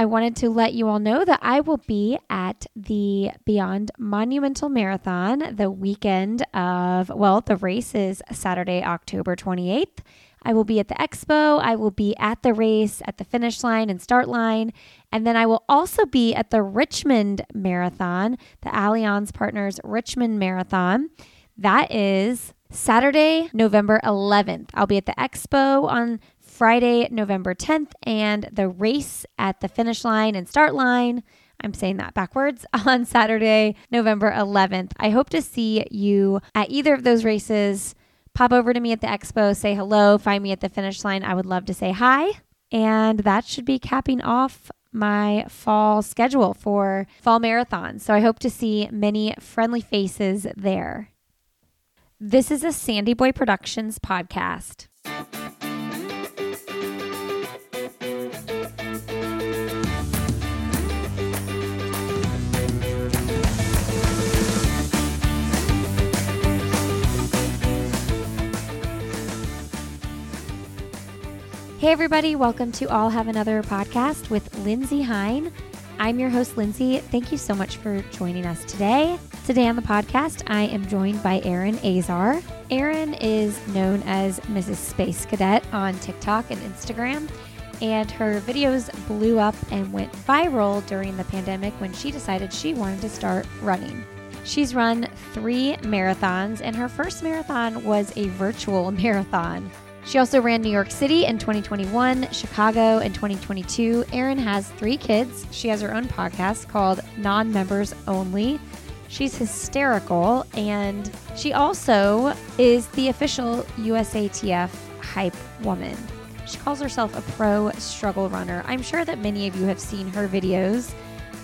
I wanted to let you all know that I will be at the Beyond Monumental Marathon the weekend of, well, the race is Saturday, October 28th. I will be at the expo. I will be at the race, at the finish line and start line. And then I will also be at the Richmond Marathon, the Allianz Partners Richmond Marathon. That is Saturday, November 11th. I'll be at the expo on Friday, November 10th, and the race at the finish line and start line. I'm saying that backwards on Saturday, November 11th. I hope to see you at either of those races. Pop over to me at the expo, say hello, find me at the finish line. I would love to say hi. And that should be capping off my fall schedule for fall marathon. So I hope to see many friendly faces there. This is a Sandy Boy Productions podcast. Hey, everybody, welcome to I'll Have Another podcast with Lindsey Hein. I'm your host, Lindsey. Thank you so much for joining us today. Today on the podcast, I am joined by Erin Azar. Erin is known as Mrs. Space Cadet on TikTok and Instagram, and her videos blew up and went viral during the pandemic when she decided she wanted to start running. She's run three marathons, and her first marathon was a virtual marathon. She also ran New York City in 2021, Chicago in 2022. Erin has three kids. She has her own podcast called Non Members Only. She's hysterical, and she also is the official USATF hype woman. She calls herself a pro struggle runner. I'm sure that many of you have seen her videos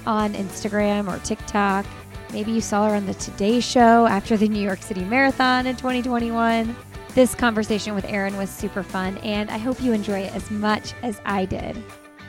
on Instagram or TikTok. Maybe you saw her on the Today Show after the New York City Marathon in 2021. This conversation with Erin was super fun, and I hope you enjoy it as much as I did.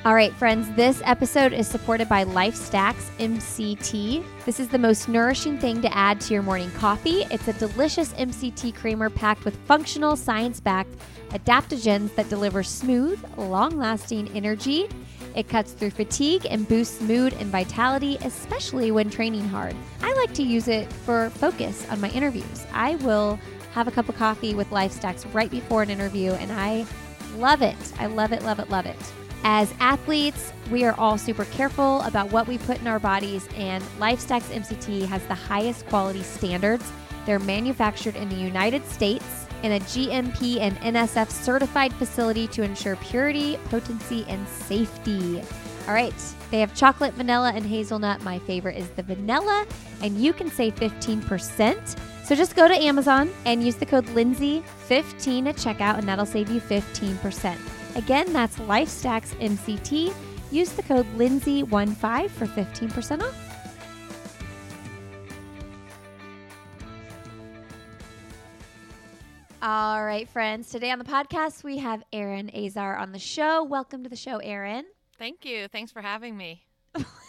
All right, friends, this episode is supported by LifeStacks MCT. This is the most nourishing thing to add to your morning coffee. It's a delicious MCT creamer packed with functional, science backed adaptogens that deliver smooth, long lasting energy. It cuts through fatigue and boosts mood and vitality, especially when training hard. I like to use it for focus on my interviews. I will have a cup of coffee with LifeStacks right before an interview, and I love it. I love it, love it, love it. As athletes, we are all super careful about what we put in our bodies, and LifeStacks MCT has the highest quality standards. They're manufactured in the United States in a GMP and NSF certified facility to ensure purity, potency, and safety. All right, they have chocolate, vanilla, and hazelnut. My favorite is the vanilla, and you can save 15%. So just go to Amazon and use the code Lindsey15 at checkout, and that'll save you 15%. Again, that's LifeStacks MCT. Use the code Lindsey15 for 15% off. All right, friends. Today on the podcast, we have Erin Azar on the show. Welcome to the show, Erin. Thank you. Thanks for having me.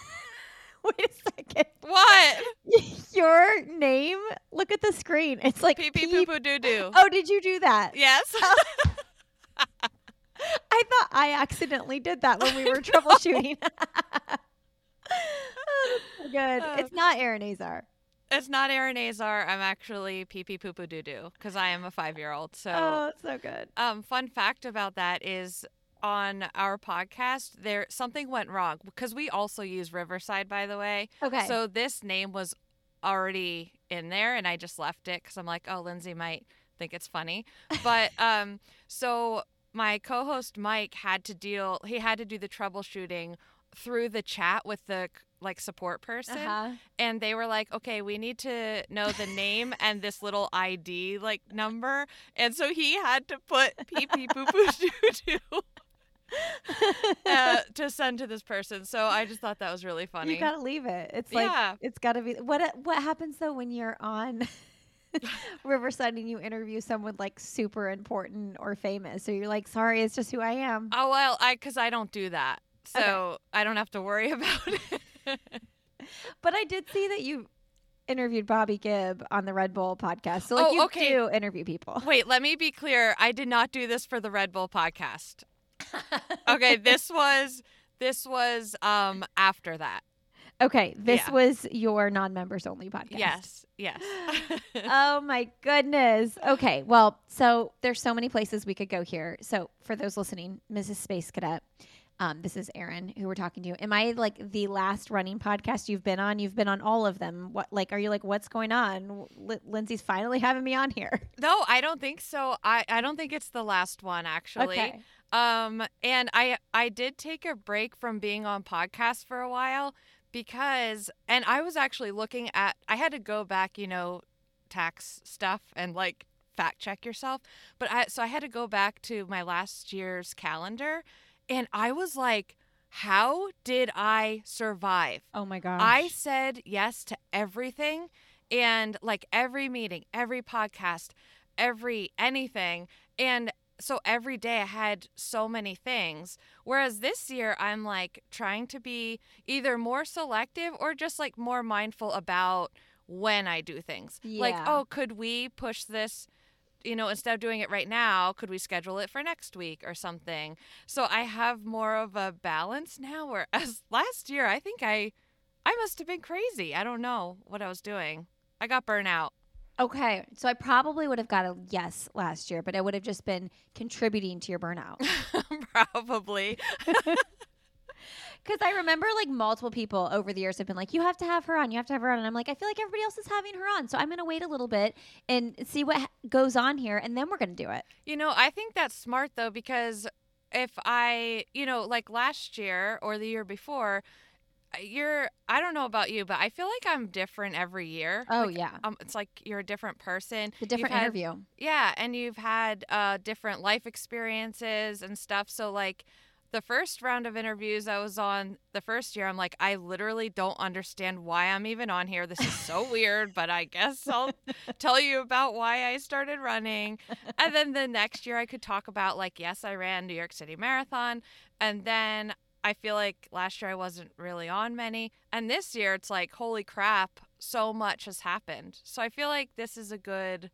Wait a second. What? Your name? Look at the screen. It's like pee pee poo poo doo doo. Oh, did you do that? Yes. I thought I accidentally did that when we were troubleshooting. oh, so good. Uh, it's not Erin Azar. It's not Erin Azar. I'm actually pee pee poo poo doo doo because I am a five year old. So, oh, it's so good. um, fun fact about that is on our podcast there something went wrong because we also use Riverside by the way. Okay. So this name was already in there and I just left it because I'm like, oh, Lindsey might think it's funny. But um, so my co-host Mike had to deal. He had to do the troubleshooting through the chat with the like support person Uh-huh. and they were like okay we need to know the name and this little id like number and so he had to put pee pee poo poo doo doo uh, to send to this person so i just thought that was really funny You gotta leave it. It's like Yeah. it's gotta be. What what happens though when you're on Riverside and you interview someone like super important or famous? So you're like, sorry, it's just who I am. oh well i because i don't do that so Okay. i don't have to worry about it But I did see that you interviewed Bobbi Gibb on the Red Bull podcast. So like Oh, you okay. do interview people. Wait, let me be clear. I did not do this for the Red Bull podcast. Okay, this was This was um after that. Okay, this Yeah. was your non-members only podcast. Yes. Yes. oh my goodness. Okay. Well, so there's so many places we could go here. So for those listening, Mrs. Space Cadet, um, this is Erin who we're talking to. Am I like the last running podcast you've been on? You've been on all of them. What like are you like what's going on? L- Lindsey's finally having me on here. no, I don't think so. I I don't think it's the last one actually. Okay. Um, and I I did take a break from being on podcasts for a while because, and I was actually looking at. I had to go back, you know, tax stuff and like fact check yourself. But I so I had to go back to my last year's calendar, and I was like, how did I survive? Oh my gosh. I said yes to everything and like every meeting, every podcast, every anything. And so every day I had so many things. Whereas this year I'm like trying to be either more selective or just like more mindful about when I do things. Like, oh, could we push this? You know, instead of doing it right now, could we schedule it for next week or something? So I have more of a balance now. Whereas last year, I think I I must have been crazy. I don't know what I was doing. I got burnout. Okay. So I probably would have got a yes last year, but I would have just been contributing to your burnout. Probably. Because I remember like multiple people over the years have been like, you have to have her on, you have to have her on. And I'm like, I feel like everybody else is having her on. So I'm going to wait a little bit and see what ha- goes on here. And then we're going to do it. You know, I think that's smart though because if I, you know, like last year or the year before, you're I don't know about you, but I feel like I'm different every year. Oh, Like, yeah. Um, it's like you're a different person. The different had- interview. Yeah, and you've had uh, different life experiences and stuff. So, like, the first round of interviews I was on the first year, I'm like, I literally don't understand why I'm even on here. This is so weird, but I guess I'll tell you about why I started running. And then the next year, I could talk about, like, yes, I ran New York City Marathon. And then I feel like last year I wasn't really on many. And this year, it's like, holy crap, so much has happened. So I feel like this is a good,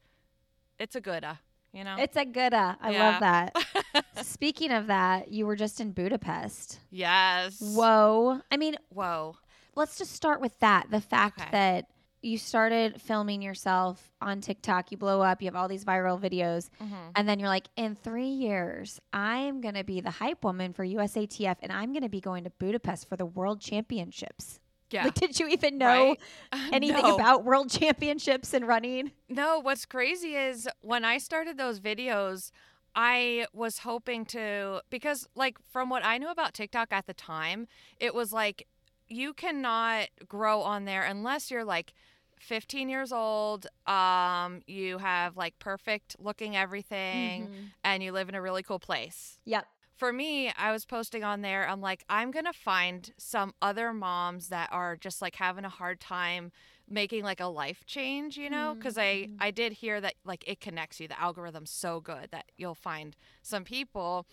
it's a good, uh, you know? It's a good, uh, I Yeah. love that. Speaking of that, you were just in Budapest. yes. Whoa. I mean, Whoa. let's just start with that. The fact Okay. that you started filming yourself on TikTok, you blow up, you have all these viral videos. hmm And then you're like, in three years, I am going to be the hype woman for USATF and I'm going to be going to Budapest for the world championships. Yeah. Like, did you even know Right? anything No. about world championships and running? No, what's crazy is when I started those videos, I was hoping to because like from what I knew about TikTok at the time, it was like you cannot grow on there unless you're like 15 years old, um you have like perfect looking everything and you live in a really cool place. Yep. For me, I was posting on there. I'm like, I'm gonna find some other moms that are just like having a hard time making like a life change, you know? Because I Mhm. I did hear that like it connects you. The algorithm's so good that you'll find some people,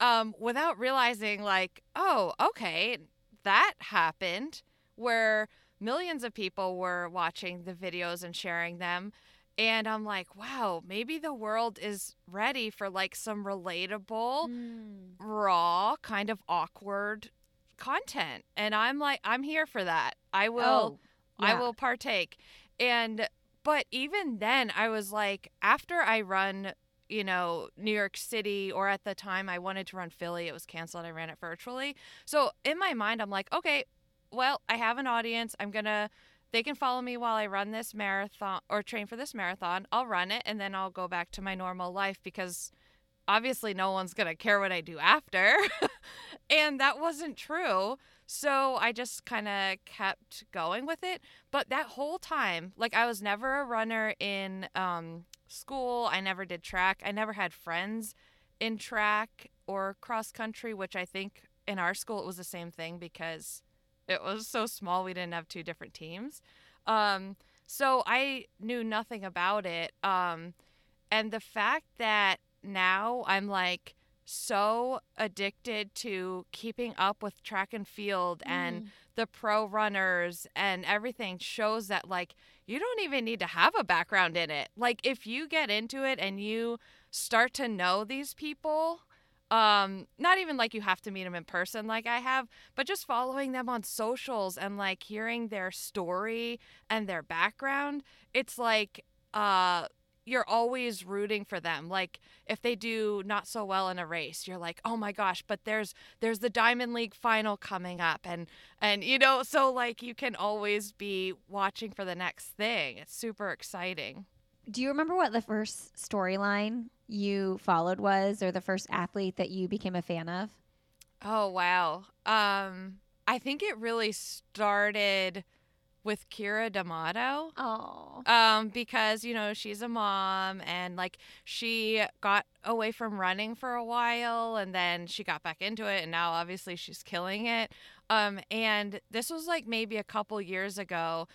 um, without realizing like, oh, okay, that happened where millions of people were watching the videos and sharing them. And I'm like, wow, maybe the world is ready for like some relatable, Mm. raw, kind of awkward content. And I'm like, I'm here for that. I will Oh, I will partake. And but even then I was like after I run, you know, New York City or at the time I wanted to run Philly, it was canceled. I ran it virtually. So in my mind I'm like, okay, well, I have an audience. I'm going to they can follow me while I run this marathon or train for this marathon. I'll run it and then I'll go back to my normal life because obviously no one's going to care what I do after. and that wasn't true. So I just kind of kept going with it. But that whole time, like I was never a runner in um, school. I never did track. I never had friends in track or cross country, which I think in our school it was the same thing because it was so small. We didn't have two different teams. Um, so I knew nothing about it. Um, and the fact that now I'm like so addicted to keeping up with track and field and Mm. the pro runners and everything shows that like you don't even need to have a background in it. Like if you get into it and you start to know these people, um not even like you have to meet them in person like i have but just following them on socials and like hearing their story and their background it's like uh you're always rooting for them. Like if they do not so well in a race you're like oh my gosh but there's there's the diamond league final coming up and and you know so like you can always be watching for the next thing. It's super exciting Do you remember what the first storyline you followed was, or the first athlete that you became a fan of? Oh wow. Um I think it really started with Keira D'Amato. Oh, Um because you know she's a mom and like she got away from running for a while and then she got back into it and now obviously she's killing it. Um and this was like maybe a couple years ago.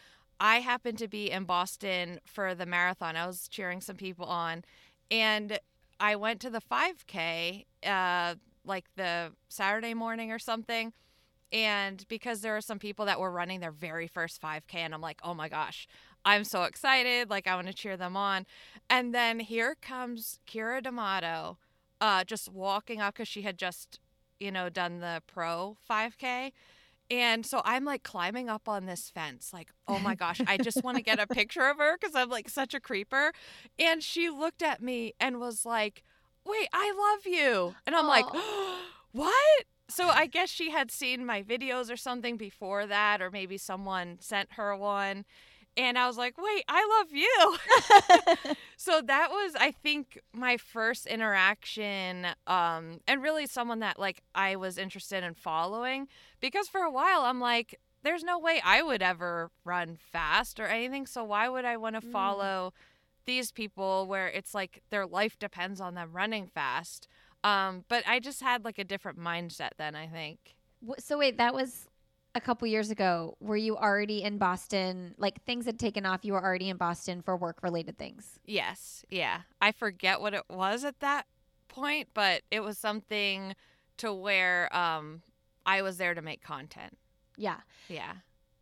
I happened to be in Boston for the marathon. I was cheering some people on and I went to the 5K uh like the Saturday morning or something. And because there are some people that were running their very first 5K, and I'm like, oh my gosh, I'm so excited. Like, I want to cheer them on. And then here comes Keira D'Amato uh, just walking up because she had just, you know, done the pro 5K. And so I'm like climbing up on this fence, like, oh my gosh, I just want to get a picture of her because I'm like such a creeper. And she looked at me and was like, wait, I love you. And I'm like, what? So I guess she had seen my videos or something before that, or maybe someone sent her one. And I was like, wait, I love you. so that was, I think, my first interaction, um, and really someone that like I was interested in following because for a while I'm like, there's no way I would ever run fast or anything. So why would I want to Mm. follow these people where it's like their life depends on them running fast? Um, but I just had like a different mindset then, I think. So wait, that was a couple years ago. Were you already in Boston? Like things had taken off. You were already in Boston for work related things. Yes, yeah. I forget what it was at that point, but it was something to where um I was there to make content. Yeah. Yeah.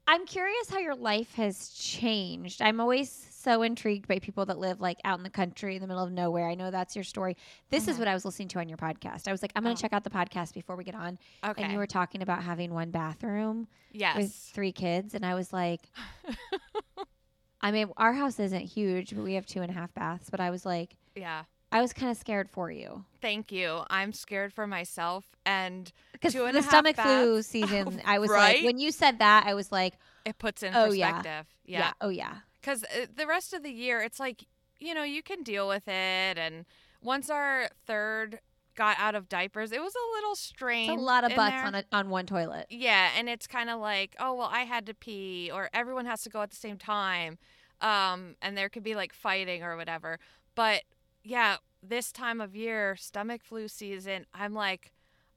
I'm curious how your life has changed. I'm always so intrigued by people that live like out in the country in the middle of nowhere. I know that's your story. This is Mhm. what I was listening to on your podcast. I was like, I'm going Oh. to check out the podcast before we get on. Okay. And you were talking about having one bathroom with three kids. And I was like, I mean, our house isn't huge, but we have two and a half baths. But I was like, yeah. I was kind of scared for you. Thank you. I'm scared for myself and Because and the stomach flu season, I was like, when you said that, I was like, it puts in Oh, perspective. yeah, Yeah. oh yeah. Cuz the rest of the year it's like, you know, you can deal with it and once our third got out of diapers, it was a little strange. A lot of butts there. on a, on one toilet. Yeah, and it's kind of like, oh well, I had to pee, or everyone has to go at the same time, um, and there could be like fighting or whatever. But yeah, this time of year, stomach flu season, I'm like,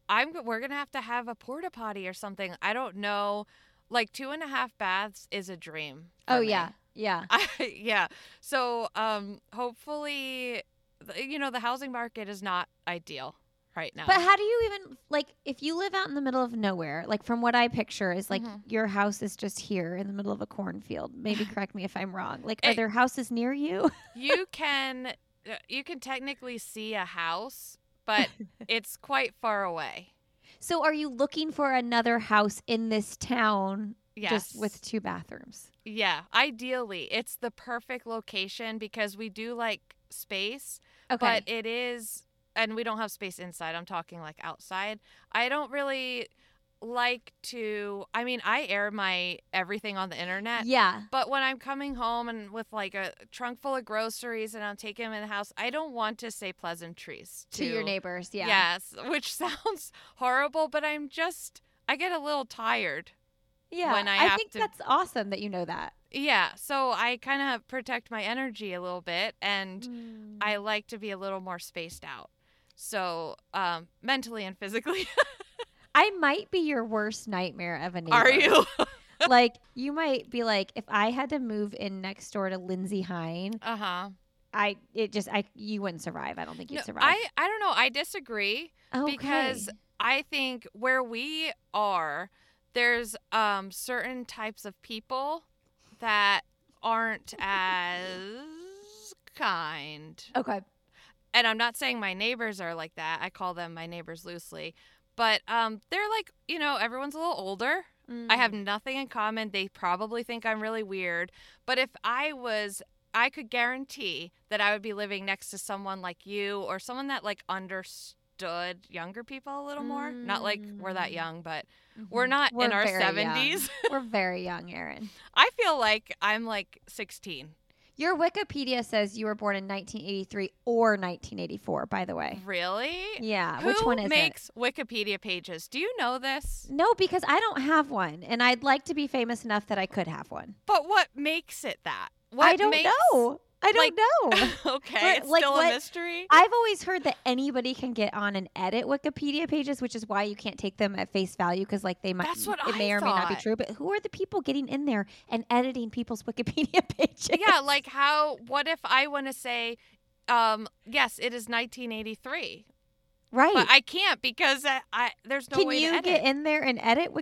I'm we're gonna have to have a porta potty or something. I don't know. Like two and a half baths is a dream. Oh me. yeah, yeah. I, yeah. So um, hopefully, you know, the housing market is not ideal right now. But how do you even like if you live out in the middle of nowhere? Like from what I picture is like Mhm. your house is just here in the middle of a cornfield. Maybe correct me if I'm wrong. Like are It- there houses near you? you can Uh, you can technically see a house but it's quite far away so are you looking for another house in this town yes just with two bathrooms? yeah ideally it's the perfect location because we do like space Okay. but it is and we don't have space inside i'm talking like outside i don't really like to i mean i air my everything on the internet yeah. But when I'm coming home and with like a trunk full of groceries and I'm taking them in the house, I don't want to say pleasantries To your neighbors, yeah. Yes, which sounds horrible, but I'm just I get a little tired. Yeah. when I have think to- that's awesome that you know that. Yeah, so I kind of protect my energy a little bit and Mm. I like to be a little more spaced out. So, um mentally and physically. I might be your worst nightmare of a neighbor. Are you? like you might be like, if I had to move in next door to Lindsey Hein, uh-huh. I it just I you wouldn't survive. I don't think you'd No, survive. I I don't know. I disagree. okay. because I think where we are, there's um, certain types of people that aren't as kind. okay. and I'm not saying my neighbors are like that. I call them my neighbors loosely. But um, they're like, you know, everyone's a little older. I have Mm. nothing in common. They probably think I'm really weird. But if I was, I could guarantee that I would be living next to someone like you or someone that like understood younger people a little more. Not like we're that Mm. young, but we're Mhm. not in We're our very young. 70s. We're very young, Erin. I feel like I'm like 16. Your Wikipedia says you were born in 1983 or 1984, by the way. Really? Yeah. Who Which one is it? makes Wikipedia pages? Do you know this? No, because I don't have one, and I'd like to be famous enough that I could have one. But what makes it that? What I don't makes... know. I don't like- know. okay, it's like, still what- a mystery. I've always heard that anybody can get on and edit Wikipedia pages, which is why you can't take them at face value because, like, they might That's what it I may or may not be true. But who are the people getting in there and editing people's Wikipedia pages? yeah, like how? What if I want to say, um, yes, it is 1983, right. but I can't because I, I there's no can way you to edit. get in there and edit?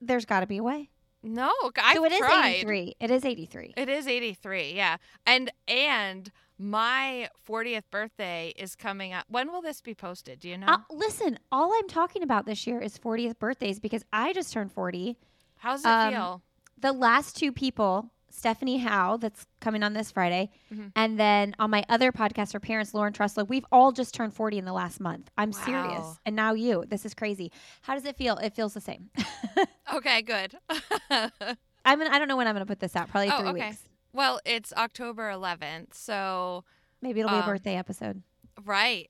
There's got to be a way. No, I've so it is tried. 83. It is 83. It is 83, yeah. And and my 40th birthday is coming up. When will this be posted? Do you know? Uh, listen, all I'm talking about this year is 40th birthdays because I just turned 40. How's it um, feel? The last two people, Stephanie Howe, that's coming on this Friday, Mhm. and then on my other podcast, for parents, Lauren Truslow, we've all just turned 40 in the last month. I'm serious. And now you. This is crazy. How does it feel? It feels the same. Okay, good. I'm gonna, I don't know when I'm going to put this out. Probably Oh, three okay. weeks. well, it's October 11th, so Maybe it'll be a Um, birthday episode. right.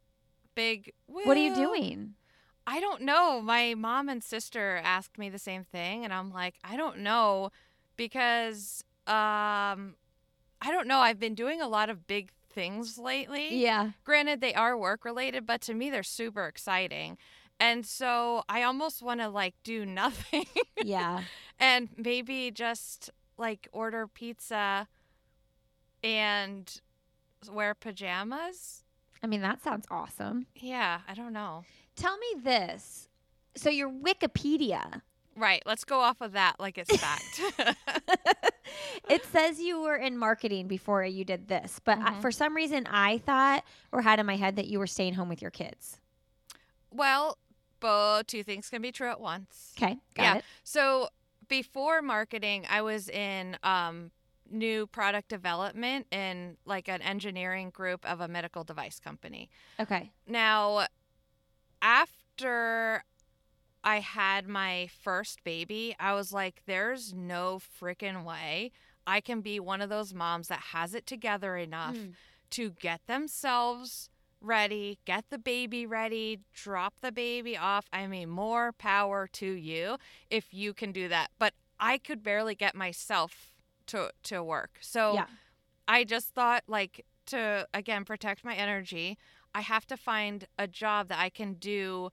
Big. What are you doing? I don't know. My mom and sister asked me the same thing, and I'm like, I don't know, because um, I don't know. I've been doing a lot of big things lately. Yeah. Granted, they are work related, but to me, they're super exciting, and so I almost want to like do nothing Yeah. and maybe just like order pizza and wear pajamas. I mean, that sounds awesome. Yeah, I don't know. Tell me this. So your Wikipedia, Right, let's go off of that like it's fact. it says you were in marketing before you did this, but I, Mhm. for some reason I thought or had in my head that you were staying home with your kids. well, but two things can be true at once. Okay, got Yeah. it. So before marketing, I was in um, new product development in like an engineering group of a medical device company. Okay. Now, after I had my first baby, I was like, there's no freaking way I can be one of those moms that has it together enough Mm. to get themselves ready, get the baby ready, drop the baby off. I mean, more power to you if you can do that. But I could barely get myself to to work. So Yeah. I just thought like to again protect my energy, I have to find a job that I can do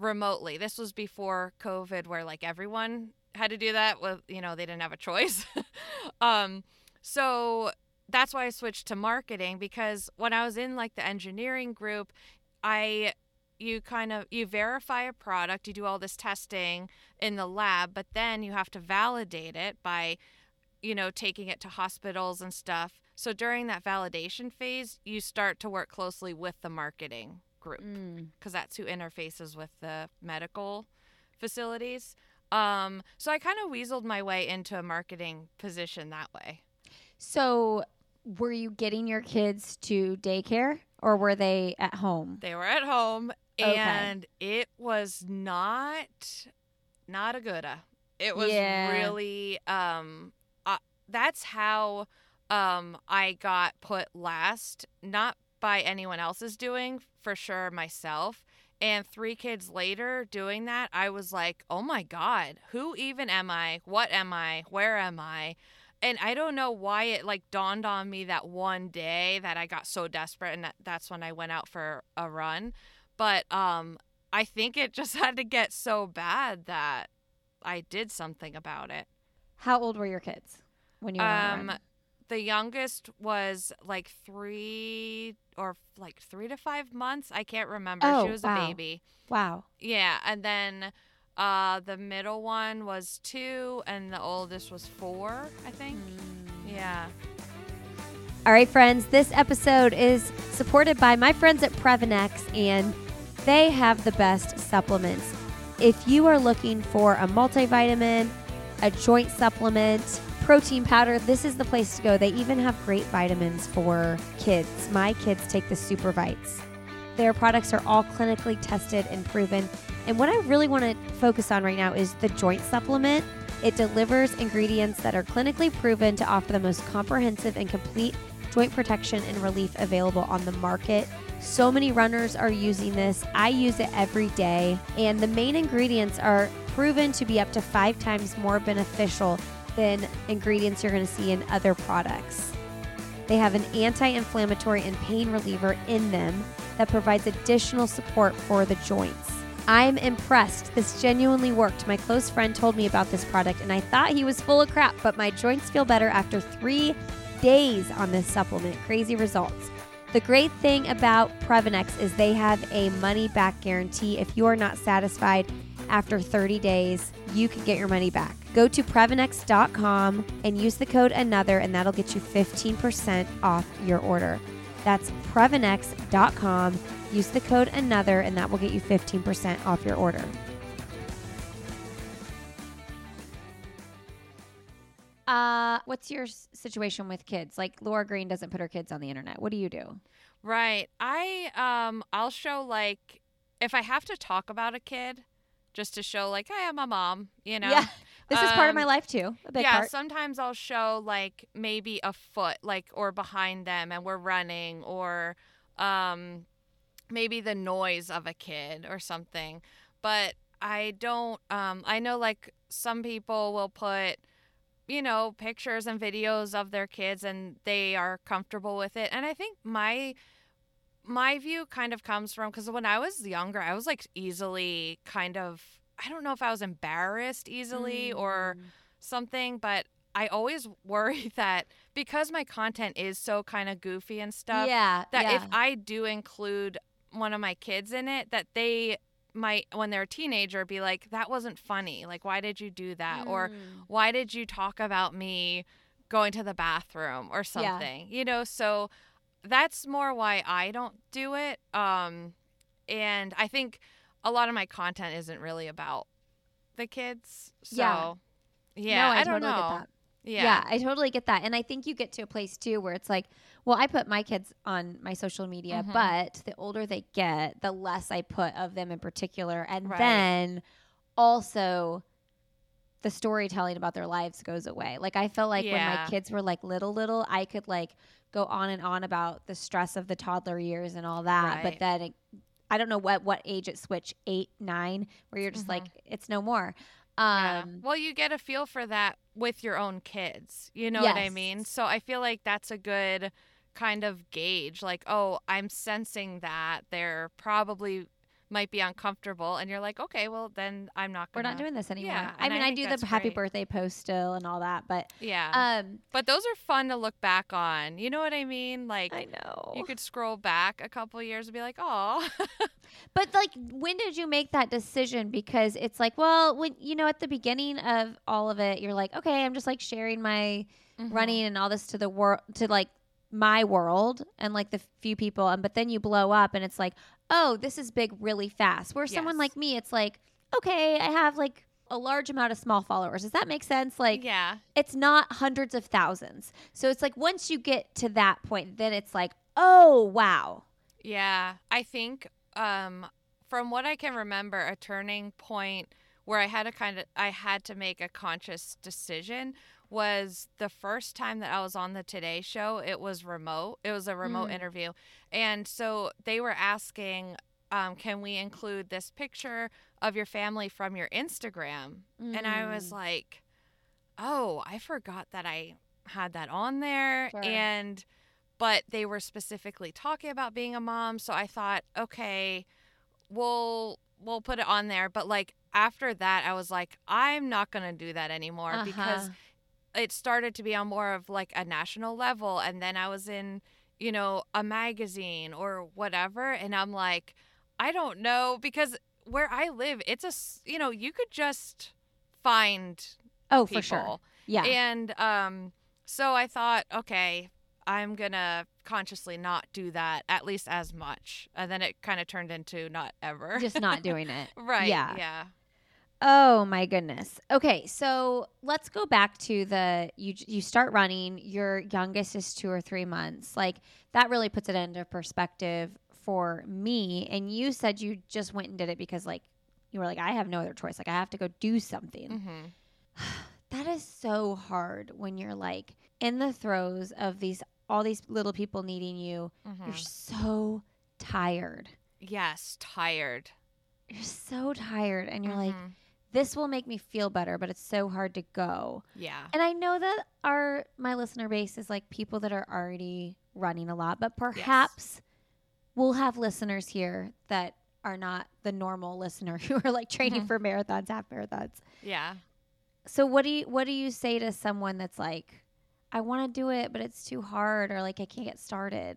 remotely. This was before COVID where like everyone had to do that with you know, they didn't have a choice. um so that's why I switched to marketing because when I was in like the engineering group, I you kind of you verify a product, you do all this testing in the lab, but then you have to validate it by you know, taking it to hospitals and stuff. So during that validation phase, you start to work closely with the marketing group Mm. because that's who interfaces with the medical facilities. Um, so I kind of weaseled my way into a marketing position that way. So, were you getting your kids to daycare or were they at home? They were at home Okay. and it was not not a good It was Yeah. really um uh, that's how um I got put last, not by anyone else's doing, for sure myself. And 3 kids later doing that, I was like, "Oh my god, who even am I? What am I? Where am I?" And I don't know why it like dawned on me that one day that I got so desperate and that, that's when I went out for a run. But um I think it just had to get so bad that I did something about it. How old were your kids when you were Um? The youngest was like 3 or like 3 to 5 months. I can't remember. Oh, she was wow. a baby. Wow. Yeah, and then uh the middle one was 2 and the oldest was 4, I think. Mm. Yeah. All right, friends, this episode is supported by my friends at Previnex, and they have the best supplements. If you are looking for a multivitamin, a joint supplement, protein powder, this is the place to go. They even have great vitamins for kids. My kids take the Super Vites. Their products are all clinically tested and proven. And what I really want to focus on right now is the joint supplement. It delivers ingredients that are clinically proven to offer the most comprehensive and complete joint protection and relief available on the market. So many runners are using this. I use it every day, and the main ingredients are proven to be up to five times more beneficial than ingredients you're going to see in other products. They have an anti inflammatory and pain reliever in them that provides additional support for the joints. I'm impressed. This genuinely worked. My close friend told me about this product and I thought he was full of crap, but my joints feel better after three days on this supplement. Crazy results. The great thing about Previnex is they have a money back guarantee. If you are not satisfied after 30 days, you can get your money back. Go to Previnex.com and use the code another, and that'll get you 15% off your order. That's Previnex.com. Use the code another, and that will get you 15% off your order. Uh, what's your situation with kids? Like Laura Green doesn't put her kids on the internet. What do you do? Right. I um I'll show like if I have to talk about a kid just to show like hey, I'm a mom, you know. Yeah, this is part of my Um, life too. A big yeah, part. sometimes I'll show like maybe a foot like or behind them and we're running or um maybe the noise of a kid or something. But I don't um I know like some people will put you know pictures and videos of their kids and they are comfortable with it. And I think my my view kind of comes from because when I was younger, I was like easily kind of I don't know if I was embarrassed easily or Mm. something, but I always worry that because my content is so kind of goofy and stuff, yeah, that yeah. if I do include one of my kids in it, that they might, when they're a teenager, be like, that wasn't funny. Like, why did you do that? Or Mm. why did you talk about me going to the bathroom or something? You know, so that's more why I don't do it. Um, and I think a lot of my content isn't really about the kids. So, Yeah. yeah, no, I, I, don't totally know. get that. Yeah. Yeah. I totally get that. And I think you get to a place too where it's like, well, I put my kids on my social media, Mhm. but the older they get, the less I put of them in particular. And Right. then also the storytelling about their lives goes away. Like I felt like when my kids were like little little, I could like go on and on about the stress of the toddler years and all that. But then it, I don't know what what age it switch eight, nine, where you're just Mhm. like, it's no more. Yeah. Um Well, you get a feel for that with your own kids. You know what I mean? So I feel like that's a good kind of gauge. Like, oh, I'm sensing that they're probably might be uncomfortable, and you're like, okay, well then I'm not. gonna we're not doing this anymore. Yeah, I mean, I I, do the happy great. birthday post still and all that, but Yeah. um, but those are fun to look back on. You know what I mean? Like. I know. You could scroll back a couple years and be like, "Oh, But like, when did you make that decision? Because it's like, well, when you know, at the beginning of all of it, you're like, okay, I'm just like sharing my Mm-hmm. running and all this to the world, to like my world and like the few people, and but then you blow up, and it's like, oh, this is big really fast. Where someone like me, it's like, okay, I have like a large amount of small followers. Does that make sense? Like, yeah, it's not hundreds of thousands. So it's like once you get to that point, then it's like, oh wow. Yeah, I think um, from what I can remember, a turning point where I had to kind of I had to make a conscious decision was the first time that I was on the Today Show. It was remote. It was a remote Mm. interview, and so they were asking, um, "Can we include this picture of your family from your Instagram?" And I was Mm. like, "Oh, I forgot that I had that on there." Sure. And but they were specifically talking about being a mom, so I thought, "Okay, we'll we'll put it on there." But like after that, I was like, "I'm not going to do that anymore because Uh-huh. It started to be on more of like a national level and then I was in, you know, a magazine or whatever and I'm like, I don't know because where I live, it's a you know, you could just find oh people. for sure. Yeah. And um so I thought, okay, I'm going to consciously not do that at least as much. And then it kind of turned into not ever. Just not doing it. right. Yeah. Yeah. Oh my goodness. Okay, so let's go back to the you you start running, your youngest is 2 or 3 months. Like that really puts it into perspective for me and you said you just went and did it because like you were like I have no other choice. Like I have to go do something. hmm That is so hard when you're like in the throes of these all these little people needing you. hmm You're so tired. Yes. Tired. You're so tired and you're like Mhm. This will make me feel better, but it's so hard to go. yeah. And I know that our my listener base is like people that are already running a lot, but perhaps we'll have listeners here that are not the normal listener who are like training Mhm. for marathons, half marathons. Yeah. So what do you what do you say to someone that's like I want to do it, but it's too hard or like I can't get started?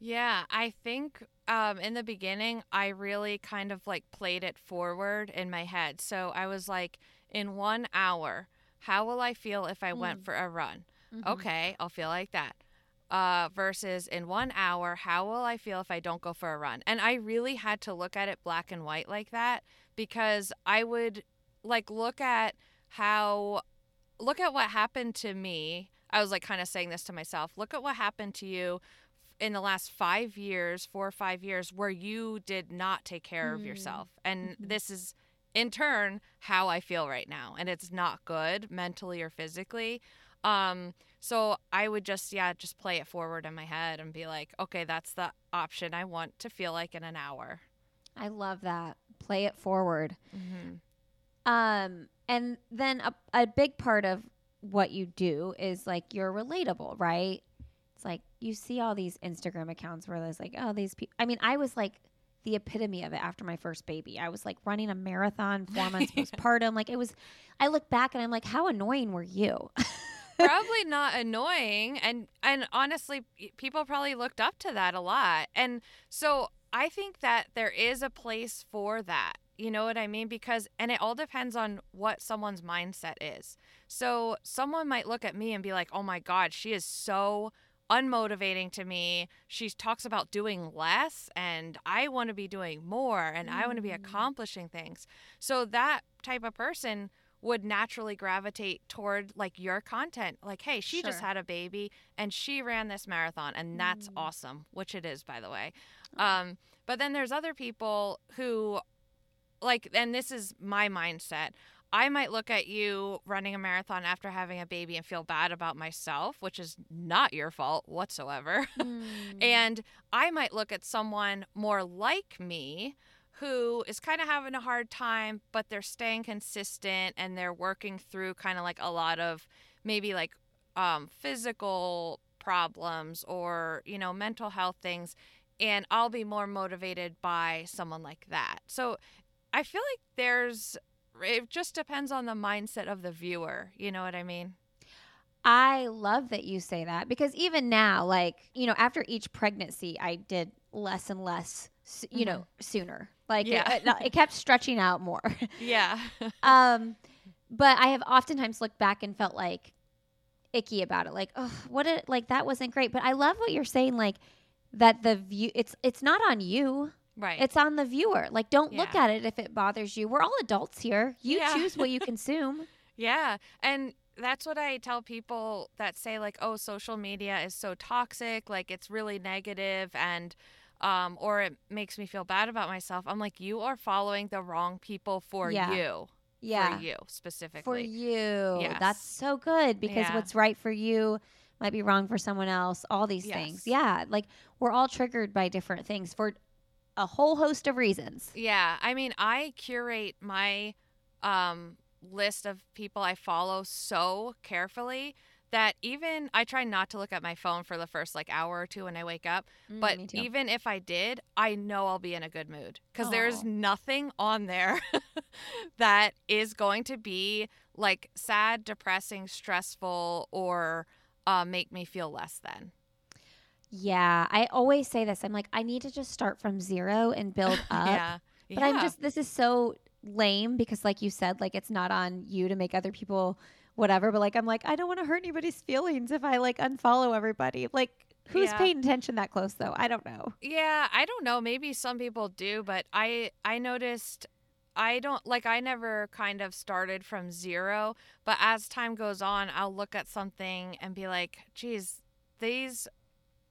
Yeah, I think um, in the beginning, I really kind of like played it forward in my head. So I was like, in one hour, how will I feel if I Mm. went for a run? Mm-hmm. Okay, I'll feel like that. Uh, versus in one hour, how will I feel if I don't go for a run? And I really had to look at it black and white like that because I would like look at how, look at what happened to me. I was like kind of saying this to myself. Look at what happened to you in the last five years, four or five years, where you did not take care of Mm. yourself. And Mhm. this is in turn how I feel right now. And it's not good mentally or physically. Um, so I would just, yeah, just play it forward in my head and be like, okay, that's the option I want to feel like in an hour. I love that. Play it forward. Mm-hmm. Um, and then a, a big part of what you do is like you're relatable, right? You see all these Instagram accounts where there's like, oh, these people. I mean, I was like the epitome of it after my first baby. I was like running a marathon four months postpartum. Like it was, I look back and I'm like, how annoying were you? probably not annoying and and honestly people probably looked up to that a lot and so i think that there is a place for that you know what i mean because and it all depends on what someone's mindset is so someone might look at me and be like oh my god she is so unmotivating to me she talks about doing less and i want to be doing more and i want to be Mm. accomplishing things so that type of person would naturally gravitate toward like your content. Like, hey, she just had a baby and she ran this marathon and that's Mm. awesome, which it is by the way. Oh. Um, but then there's other people who like and this is my mindset. I might look at you running a marathon after having a baby and feel bad about myself, which is not your fault whatsoever. Mm. And I might look at someone more like me who is kind of having a hard time, but they're staying consistent and they're working through kind of like a lot of maybe like um, physical problems or, you know, mental health things. And I'll be more motivated by someone like that. So I feel like there's, it just depends on the mindset of the viewer. You know what I mean? I love that you say that because even now, like, you know, after each pregnancy, I did less and less, you know, sooner. Like, Yeah. it, it, it kept stretching out more. Yeah. um, but I have oftentimes looked back and felt like icky about it. Like, oh, what it like that wasn't great. But I love what you're saying. Like that the view, it's it's not on you. Right. It's on the viewer. Like, don't look at it if it bothers you. We're all adults here. You Yeah. choose what you consume. Yeah. And that's what I tell people that say like, "Oh, social media is so toxic, like it's really negative and um or it makes me feel bad about myself." I'm like, "You are following the wrong people for Yeah. you." Yeah. For you specifically. For you. Yes. That's so good because Yeah. what's right for you might be wrong for someone else. All these things. Yeah. Like we're all triggered by different things for a whole host of reasons. Yeah, I mean, I curate my um, list of people I follow so carefully that even I try not to look at my phone for the first like hour or two when I wake up. Mm, But even if I did, I know I'll be in a good mood because there's nothing on there that is going to be like sad, depressing, stressful, or uh, make me feel less than. Yeah, I always say this. I'm like, I need to just start from zero and build up. yeah. But I'm just, this is so lame because, like you said, like it's not on you to make other people whatever. But like, I'm like, I don't want to hurt anybody's feelings if I like unfollow everybody. Like, who's Yeah. paying attention that close though? I don't know. Yeah, I don't know. Maybe some people do, but I I noticed I don't like I never kind of started from zero, but as time goes on, I'll look at something and be like, "Geez, these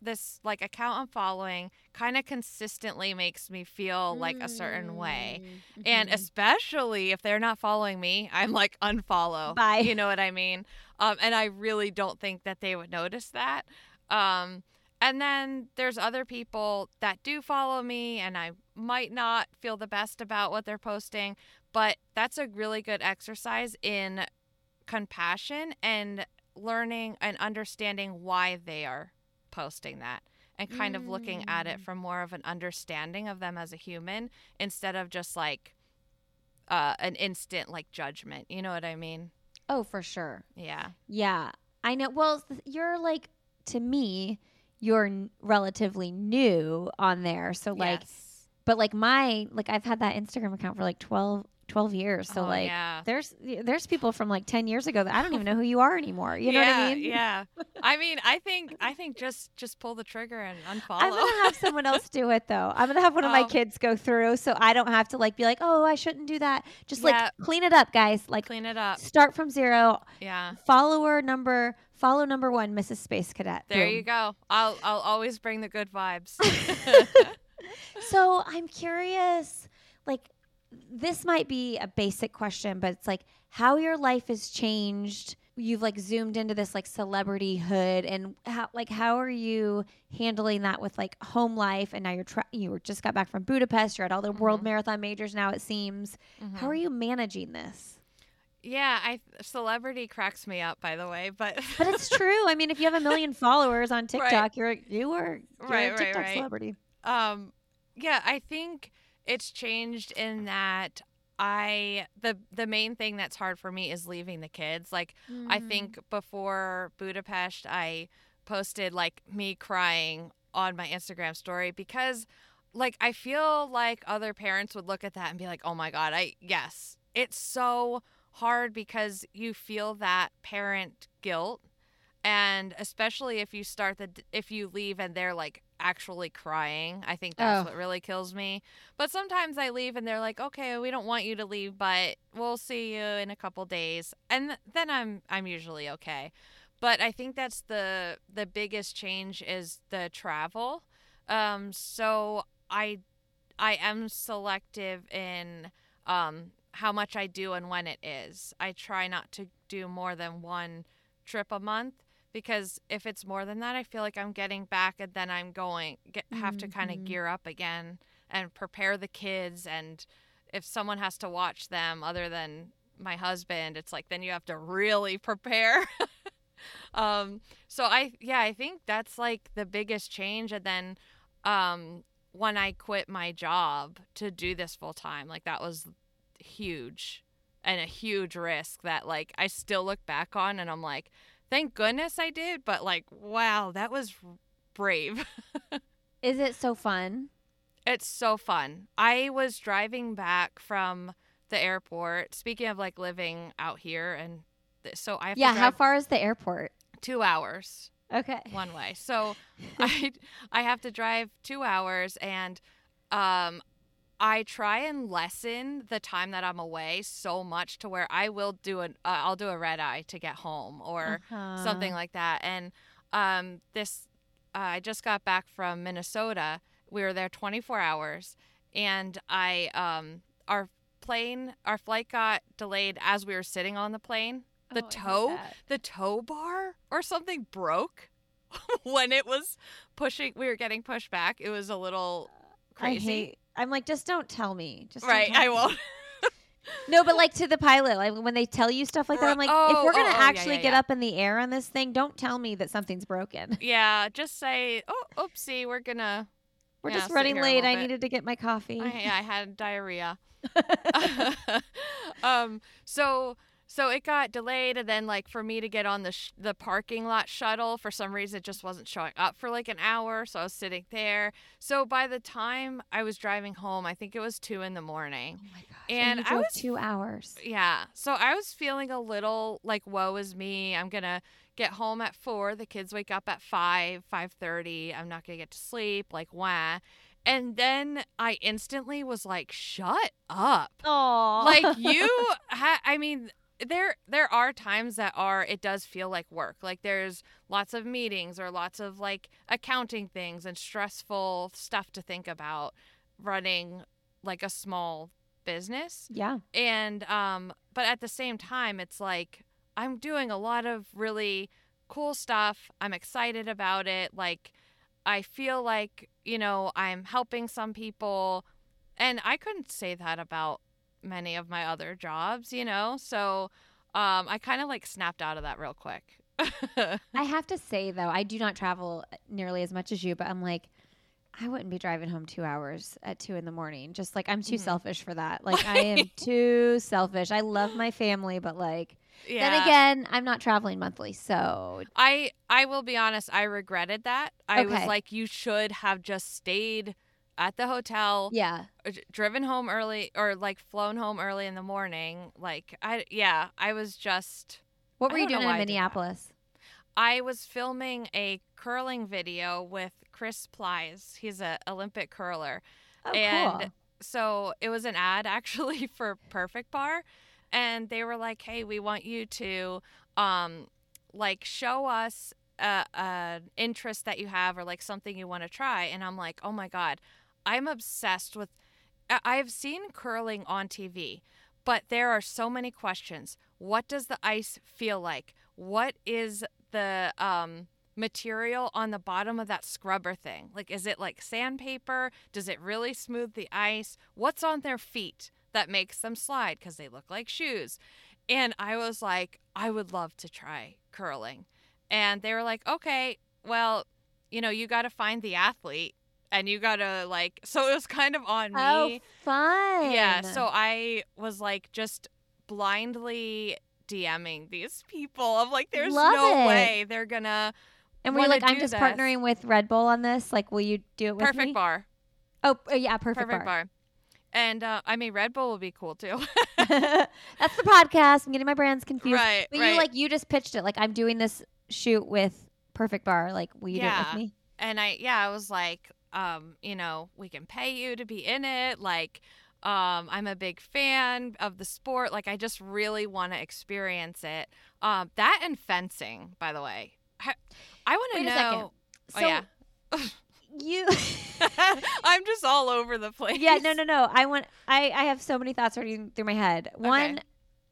this like account I'm following kind of consistently makes me feel like a certain way." And Mhm. especially if they're not following me, I'm like unfollow. Bye. You know what I mean? Um, and I really don't think that they would notice that. Um, and then there's other people that do follow me, and I might not feel the best about what they're posting, but that's a really good exercise in compassion and learning and understanding why they are posting that and kind of looking at it Mm. from more of an understanding of them as a human instead of just like uh, an instant like judgment. You know what I mean? oh, for sure. Yeah. Yeah, I know. Well, th- you're like to me, you're n- relatively new on there. So like, Yes. but like my like I've had that Instagram account for like 12, 12 years. So Oh, like, yeah. there's there's people from like ten years ago that I don't even know who you are anymore. You know yeah, what I mean? Yeah. I mean, I think I think just just pull the trigger and unfollow. I'm gonna have someone else do it though. I'm gonna have one of my Oh. kids go through, so I don't have to like be like, oh, I shouldn't do that. Just Yeah. like clean it up, guys. Like Clean it up. start from zero. Yeah. Follower number, follow number one, Mrs. Space Cadet. There Boom. you go. I'll I'll always bring the good vibes. So I'm curious, like this might be a basic question, but it's like how your life has changed. You've like zoomed into this like celebrity hood, and how like how are you handling that with like home life? And now you're tra- you were just got back from Budapest. You're at all the world Mhm. marathon majors now. It seems. How Mhm. are you managing this? Yeah, I celebrity cracks me up by the way, but But it's true. I mean, if you have a million followers on TikTok, Right. you're you are you're Right, a right, TikTok right. celebrity. um yeah i think it's changed in that i the the main thing that's hard for me is leaving the kids like i Mm. think before budapest i posted like me crying on my instagram story because like i feel like other parents would look at that and be like oh my god i yes it's so hard because you feel that parent guilt and especially if you start the if you leave and they're like actually crying. I think that's Oh. what really kills me. But sometimes i leave and they're like okay we don't want you to leave but we'll see you in a couple days. And then i'm i'm usually okay. But i think that's the the biggest change is the travel. Um so i i am selective in um how much i do and when it is. I try not to do more than one trip a month because if it's more than that, I feel like I'm getting back and then I'm going get, have to kind of gear up again and prepare the kids. And if someone has to watch them other than my husband, it's like then you have to really prepare. um so I yeah, I think that's like the biggest change. And then um when I quit my job to do this full time, like that was huge and a huge risk that like I still look back on and I'm like thank goodness I did, but like, wow, that was brave. Is it so fun? it's so fun. I was driving back from the airport. Speaking of like living out here, and th- so I have Yeah. How far is the airport? two hours Okay. one way. So I I have to drive two hours, and um, I try and lessen the time that I'm away so much to where I will do an uh, I'll do a red eye to get home or something Uh-huh. like that. And um, this, uh, I just got back from Minnesota. We were there 24 hours, and I, um, our plane, our flight got delayed as we were sitting on the plane. The Oh, toe, the tow bar or something broke when it was pushing. We were getting pushed back. It was a little crazy. I'm like, just don't tell me. Just right, I won't. No, but like to the pilot, like when they tell you stuff like that, I'm like, if Oh, we're gonna oh, oh, yeah, actually yeah, get yeah. up in the air on this thing, don't tell me that something's broken. yeah, just say, oh, oopsie, we're gonna. We're just running late. I bit. needed to get my coffee. I, I had diarrhea. um, so so it got delayed, and then like for me to get on the sh- the parking lot shuttle, for some reason it just wasn't showing up for like an hour. So I was sitting there. So by the time I was driving home, I think it was two in the morning. Oh my gosh. And you I was- two hours. Yeah. So I was feeling a little like woe is me. I'm gonna get home at four. The kids wake up at five, five thirty. I'm not gonna get to sleep. Like wah. And then I instantly was like, "Shut up!" Oh, Like you. Ha- I mean, there there are times that are it does feel like work. Like there's lots of meetings or lots of like accounting things and stressful stuff to think about running like a small business yeah. and um but at the same time it's like i'm doing a lot of really cool stuff i'm excited about it like i feel like you know i'm helping some people and i couldn't say that about many of my other jobs you know so um i kind of like snapped out of that real quick I have to say though, I do not travel nearly as much as you, but I'm like, I wouldn't be driving home two hours at two in the morning. Just like I'm too Mhm. selfish for that. Like I am too selfish. I love my family, but like yeah then again, I'm not traveling monthly, so I I will be honest, I regretted that. I was like you should have just stayed at the hotel, yeah. uh, driven home early or like flown home early in the morning. Like I yeah, I was just What were you doing in I. Minneapolis? I was filming a curling video with Chris Plys. He's a Olympic curler. Oh, and cool. so it was an ad actually for Perfect Bar, and they were like, "Hey, we want you to, um, like show us a, a interest that you have or like something you want to try." And I'm like, "Oh my god, I'm obsessed with. I- I've seen curling on TV." But there are so many questions. What does the ice feel like? What is the um, material on the bottom of that scrubber thing? Like, is it like sandpaper? Does it really smooth the ice? What's on their feet that makes them slide? Because they look like shoes. And I was like, I would love to try curling. And they were like, okay, well, you know, you got to find the athlete and you got to like, so it was kind of on me. Oh, fun. Yeah, so I was like just blindly DMing these people. I'm like, there's Love no it. way they're gonna and we're like, I'm just this. partnering with Red Bull on this? Like, will you do it with me? perfect me? bar, Oh, uh, yeah, perfect, perfect bar. bar. And uh, I mean, Red Bull will be cool too. That's the podcast. I'm getting my brands confused. right, But right. you like you just pitched it. Like I'm doing this shoot with Perfect Bar. Like, will you do it with me? and I yeah, I was like, um, you know, we can pay you to be in it. Like, um, I'm a big fan of the sport. Like, I just really want to experience it. Um, that and fencing, by the way. I, I want to know. a second. Oh, yeah. you I'm just all over the place. Yeah, no, no, no. I want I I have so many thoughts running through my head. One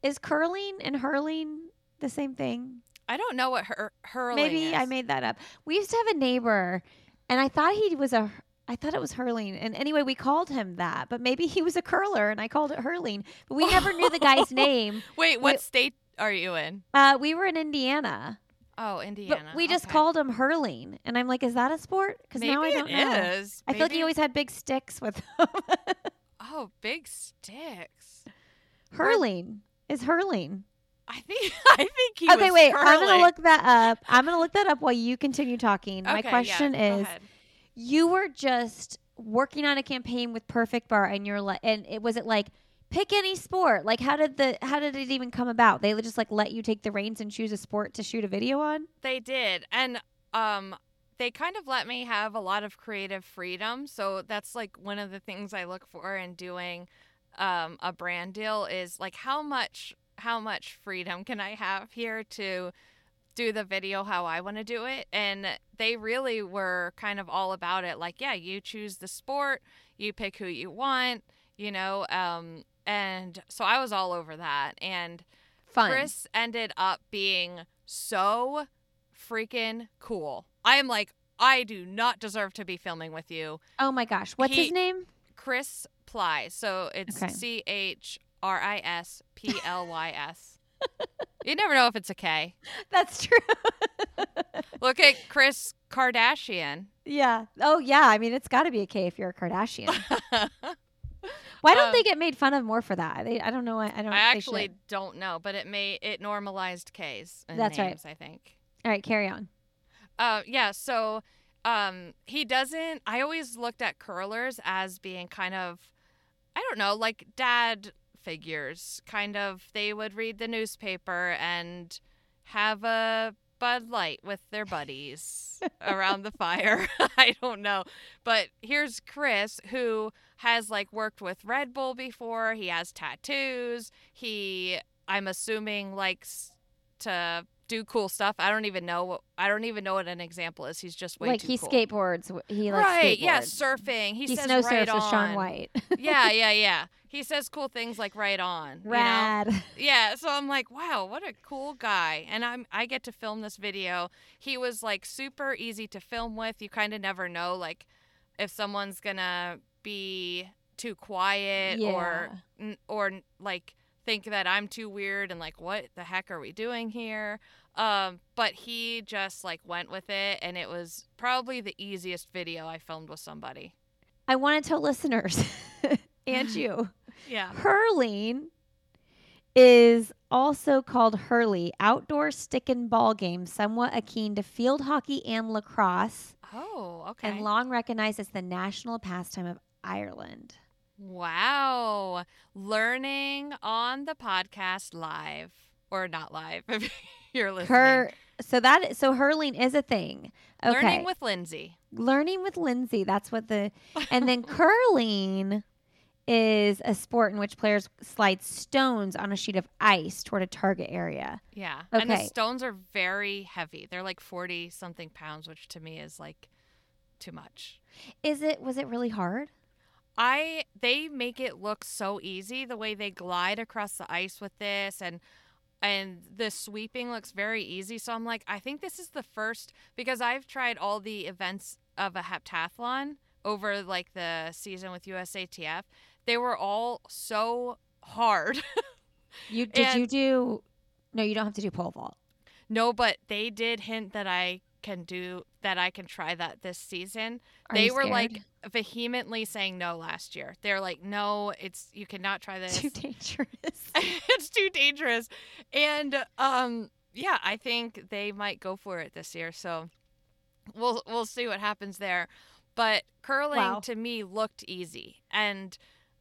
is curling and hurling the same thing. I don't know what hur- hurling Maybe is. I made that up. We used to have a neighbor and I thought he was a I thought it was hurling. And anyway, we called him that, but maybe he was a curler and I called it hurling. But we never knew the guy's name. Wait, what Wait. state are you in? Uh, we were in Indiana, Oh, Indiana. but we just Okay. called him hurling. And I'm like, is that a sport? Because now I don't it know. is. I feel like he always had big sticks with him. Oh, big sticks. hurling is hurling. I think. I think he. okay, wait. I'm gonna look that up. I'm gonna look that up while you continue talking. My Okay, yeah, question go is. You were just working on a campaign with Perfect Bar, and you're like, and it was it like pick any sport? Like, how did the how did it even come about? They just like let you take the reins and choose a sport to shoot a video on. They did, and um, they kind of let me have a lot of creative freedom. So that's like one of the things I look for in doing um, a brand deal is like how much how much freedom can I have here to do the video how I want to do it. And they really were kind of all about it. Like, yeah, you choose the sport, you pick who you want, you know. Um, and so I was all over that. And Fun. Chris ended up being so freaking cool. I am like, I do not deserve to be filming with you. oh my gosh, what's He- his name? Chris Ply. So it's C H R I S P L Y S. You never know if it's a K. That's true. Look at Chris Kardashian. yeah. Oh yeah. I mean, it's got to be a K if you're a Kardashian. Why don't Um, they get made fun of more for that? They, I don't know. I, I don't. I actually don't know, but it may it normalized K's and That's right. I think. All right, carry on. Uh, yeah. So, um, he doesn't. I always looked at curlers as being kind of, I don't know, like dad figures. Kind of, they would read the newspaper and have a Bud Light with their buddies around the fire. I don't know, but here's Chris who has like worked with Red Bull before. He has tattoos. He, I'm assuming, likes to do cool stuff. I don't even know what I don't even know what an example is. He's just way like he cool. skateboards. He likes right? Yeah, surfing. He, He, says snow right surfs with Shaun on. White. yeah, yeah, yeah. He says cool things like right on. you know? Rad. Yeah, so I'm like, wow, what a cool guy. And I'm I get to film this video. He was like super easy to film with. You kind of never know like if someone's going to be too quiet or or like think that I'm too weird and like what the heck are we doing here? Um but he just like went with it and it was probably the easiest video I filmed with somebody. I want to tell listeners and you, Yeah. hurling is also called hurley, outdoor stick and ball game, somewhat akin to field hockey and lacrosse, Oh, okay. and long recognized as the national pastime of Ireland. Wow. Learning on the podcast live or not live if you're listening. Her, so that so hurling is a thing. Okay. Learning with Lindsey. learning with Lindsey. That's what the and then curling is a sport in which players slide stones on a sheet of ice toward a target area. Yeah. And the stones are very heavy. They're like 40 something pounds, which to me is like too much. Is it was it really hard? I they make it look so easy the way they glide across the ice with this and and the sweeping looks very easy. So I'm like, I think this is the first because I've tried all the events of a heptathlon over like the season with USATF. They were all so hard. You did you do No, you don't have to do pole vault. no, but they did hint that I can do that I can try that this season. Are they were scared? like vehemently saying no last year. They're like, "No, it's you cannot try this." too dangerous. it's too dangerous. And um yeah, I think they might go for it this year. So we'll we'll see what happens there. But curling Wow. to me looked easy. And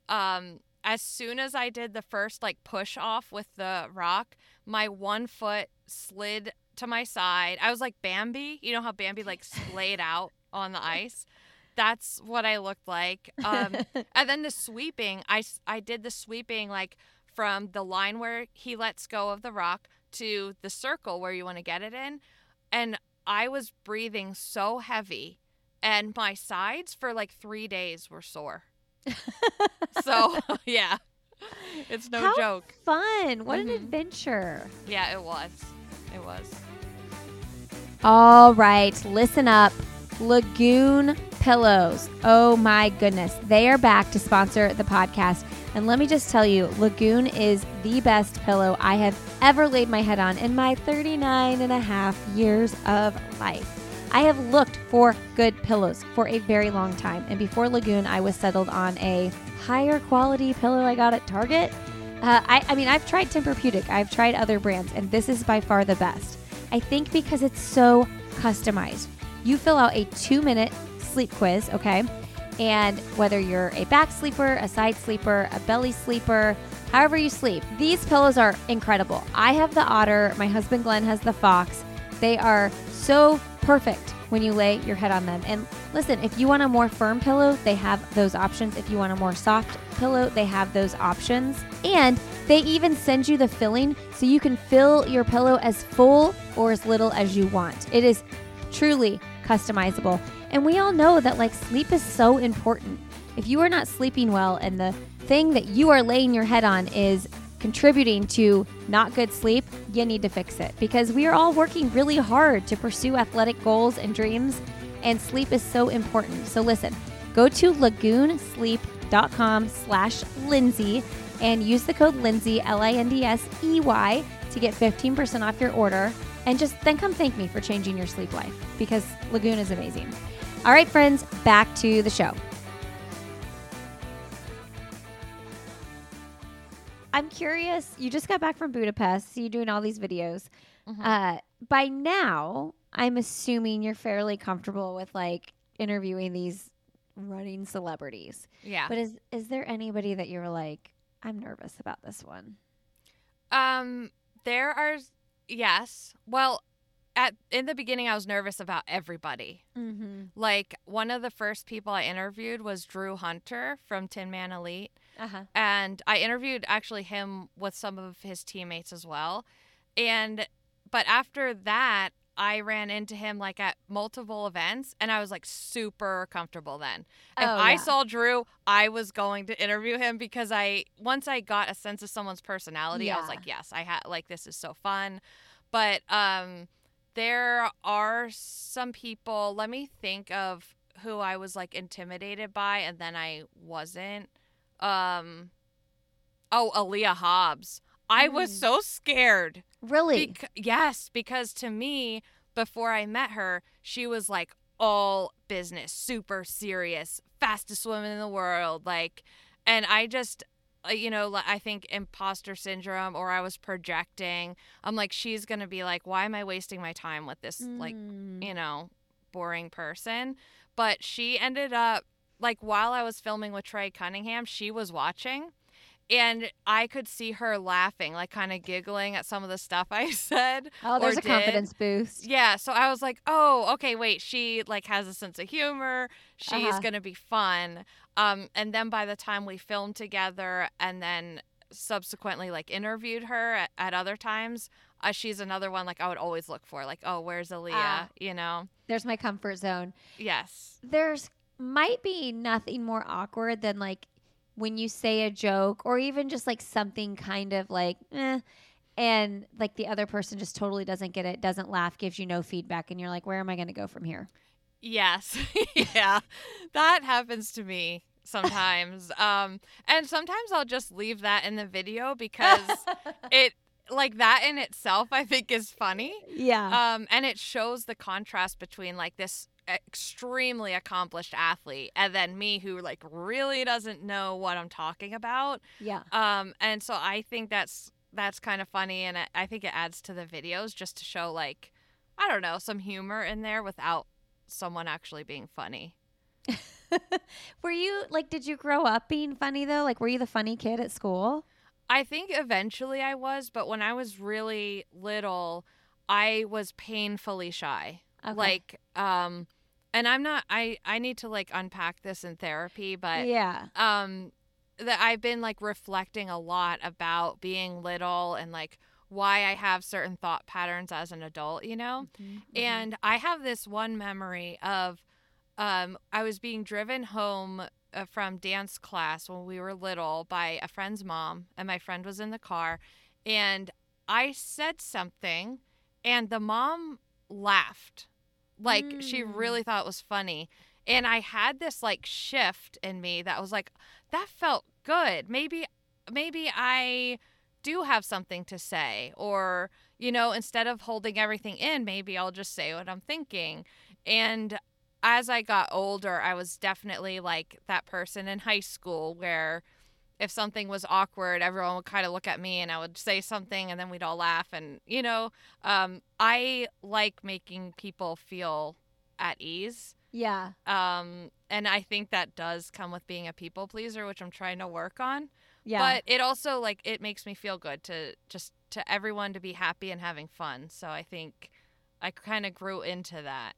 um as soon as I did the first like push off with the rock, my one foot slid to my side. I was like Bambi. You know how Bambi like splayed out on the ice? That's what I looked like. Um and then the sweeping, I, I did the sweeping like from the line where he lets go of the rock to the circle where you want to get it in. And I was breathing so heavy, and my sides for like three days were sore. So, yeah, it's no How joke. Fun. What an Mhm. adventure. Yeah, it was. It was. All right, listen up. Lagoon Pillows. Oh my goodness. They are back to sponsor the podcast. And let me just tell you, Lagoon is the best pillow I have ever laid my head on in my 39 and a half years of life. I have looked for good pillows for a very long time. And before Lagoon, I was settled on a higher quality pillow I got at Target. Uh, I, I mean, I've tried Tempur-Pedic, I've tried other brands, and this is by far the best. I think because it's so customized. You fill out a two minute sleep quiz, okay? And whether you're a back sleeper, a side sleeper, a belly sleeper, however you sleep, these pillows are incredible. I have the Otter, my husband Glenn has the Fox. They are so perfect when you lay your head on them. And listen, if you want a more firm pillow, they have those options. If you want a more soft pillow, they have those options. And they even send you the filling so you can fill your pillow as full or as little as you want. It is truly customizable. And we all know that like sleep is so important. If you are not sleeping well and the thing that you are laying your head on is contributing to not good sleep, you need to fix it because we are all working really hard to pursue athletic goals and dreams, and sleep is so important. So listen, go to lagoonsleep.com slash Lindsey and use the code Lindsey, L-I-N-D-S-E-Y, to get 15% off your order. And just then come thank me for changing your sleep life because Lagoon is amazing. All right, friends, back to the show. I'm curious. You just got back from Budapest. So you're doing all these videos. Mhm. Uh, by now, I'm assuming you're fairly comfortable with like interviewing these running celebrities. yeah. But is is there anybody that you're like, I'm nervous about this one? Um, there are yes. Well, at in the beginning, I was nervous about everybody. Mm-hmm. Like one of the first people I interviewed was Drew Hunter from Tinman Elite, Uh huh. and I interviewed actually him with some of his teammates as well. And but after that, I ran into him like at multiple events, and I was like super comfortable then. If Oh, I yeah. saw Drew, I was going to interview him because I once I got a sense of someone's personality, I was like, yes, I had like this is so fun. But um there are some people, let me think of who I was like intimidated by and then I wasn't. Um Oh, Aleia Hobbs. I was Mm. so scared. Really? Bec- yes, because to me, before I met her, she was like all business, super serious, fastest woman in the world. Like, and I just, uh, you know, I think imposter syndrome or I was projecting. I'm like, she's going to be like, why am I wasting my time with this, like, Mm. you know, boring person? But she ended up, like, while I was filming with Trey Cunningham, she was watching. And I could see her laughing, like kind of giggling at some of the stuff I said. oh, there's a did. confidence boost. Yeah, so I was like, "Oh, okay, wait, she like has a sense of humor. She's Uh-huh. going to be fun." Um and then by the time we filmed together and then subsequently like interviewed her at, at other times, uh, she's another one like I would always look for like, "Oh, where's Aleia?" Ah. you know. There's my comfort zone. Yes. There's might be nothing more awkward than like when you say a joke or even just like something kind of like eh, and like the other person just totally doesn't get it, doesn't laugh, gives you no feedback, and you're like, where am I going to go from here? Yes. yeah. That happens to me sometimes. um and sometimes I'll just leave that in the video because it like that in itself I think is funny. yeah. Um and it shows the contrast between like this extremely accomplished athlete and then me who like really doesn't know what I'm talking about. yeah. Um and so I think that's that's kind of funny and I- I think it adds to the videos just to show like I don't know, some humor in there without someone actually being funny. were you like, did you grow up being funny though? Like, were you the funny kid at school? I think eventually I was, but when I was really little, I was painfully shy. Okay. Like, um, and I'm not. I I need to like unpack this in therapy, but yeah. um, that I've been like reflecting a lot about being little and like why I have certain thought patterns as an adult. You know. Mm-hmm. And I have this one memory of um, I was being driven home uh, from dance class when we were little by a friend's mom, and my friend was in the car. And I said something, and the mom laughed. Like she Mm. really thought it was funny. And I had this like shift in me that was like, that felt good. Maybe, maybe I do have something to say. Or, you know, instead of holding everything in, maybe I'll just say what I'm thinking. And as I got older, I was definitely like that person in high school where if something was awkward, everyone would kind of look at me and I would say something and then we'd all laugh. And, you know, um, I like making people feel at ease. Yeah. Um, and I think that does come with being a people pleaser, which I'm trying to work on. Yeah. But it also like it makes me feel good to just to everyone to be happy and having fun. So I think I kind of grew into that.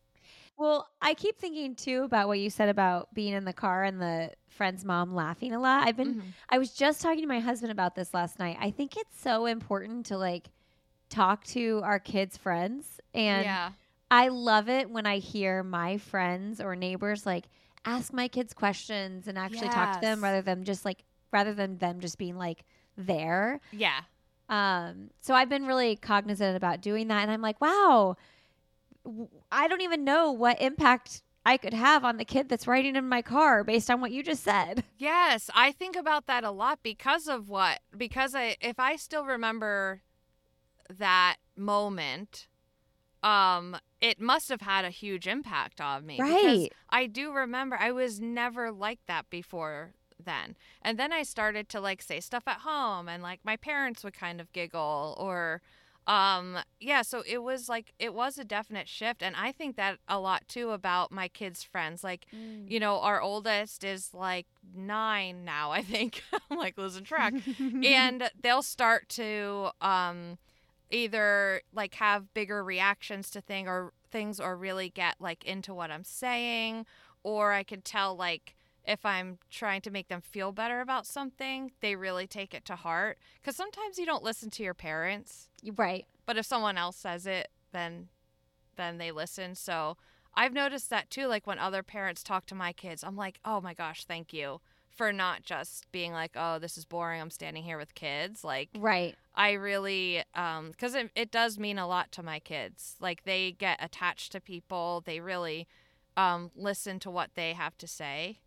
Well, I keep thinking too about what you said about being in the car and the friend's mom laughing a lot. I've been Mhm. I was just talking to my husband about this last night. I think it's so important to like talk to our kids' friends and yeah. I love it when I hear my friends or neighbors like ask my kids questions and actually talk to them rather than just like rather than them just being like there. Yeah. Um, so I've been really cognizant about doing that, and I'm like, wow, I don't even know what impact I could have on the kid that's riding in my car based on what you just said. Yes, I think about that a lot because of what because I if I still remember that moment um it must have had a huge impact on me because Right. I do remember I was never like that before then. And then I started to like say stuff at home and like my parents would kind of giggle or um yeah, so it was like it was a definite shift and I think that a lot too about my kids' friends. Like, you know, our oldest is like 9 now, I think. I'm like losing track. and they'll start to um either like have bigger reactions to thing or things or really get like into what I'm saying or I can tell like if I'm trying to make them feel better about something, they really take it to heart cuz sometimes you don't listen to your parents, right. but if someone else says it, then then they listen. So I've noticed that too like when other parents talk to my kids, I'm like, "Oh my gosh, thank you." For not just being like, oh, this is boring. I'm standing here with kids. Like, Right. I really, um, because it, it does mean a lot to my kids. Like they get attached to people. They really um, listen to what they have to say.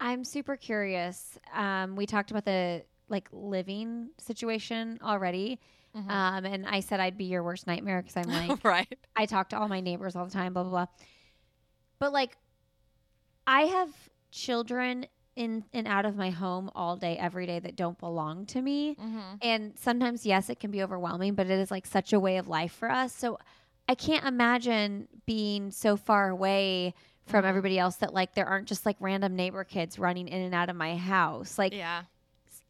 I'm super curious. Um, we talked about the like living situation already. Mhm. Um, and I said I'd be your worst nightmare because I'm like, right. I talk to all my neighbors all the time, blah, blah, blah. But like, I have children in and out of my home all day, every day that don't belong to me. hmm And sometimes, yes, it can be overwhelming, but it is like such a way of life for us. So I can't imagine being so far away from everybody else that like there aren't just like random neighbor kids running in and out of my house. Like Yeah.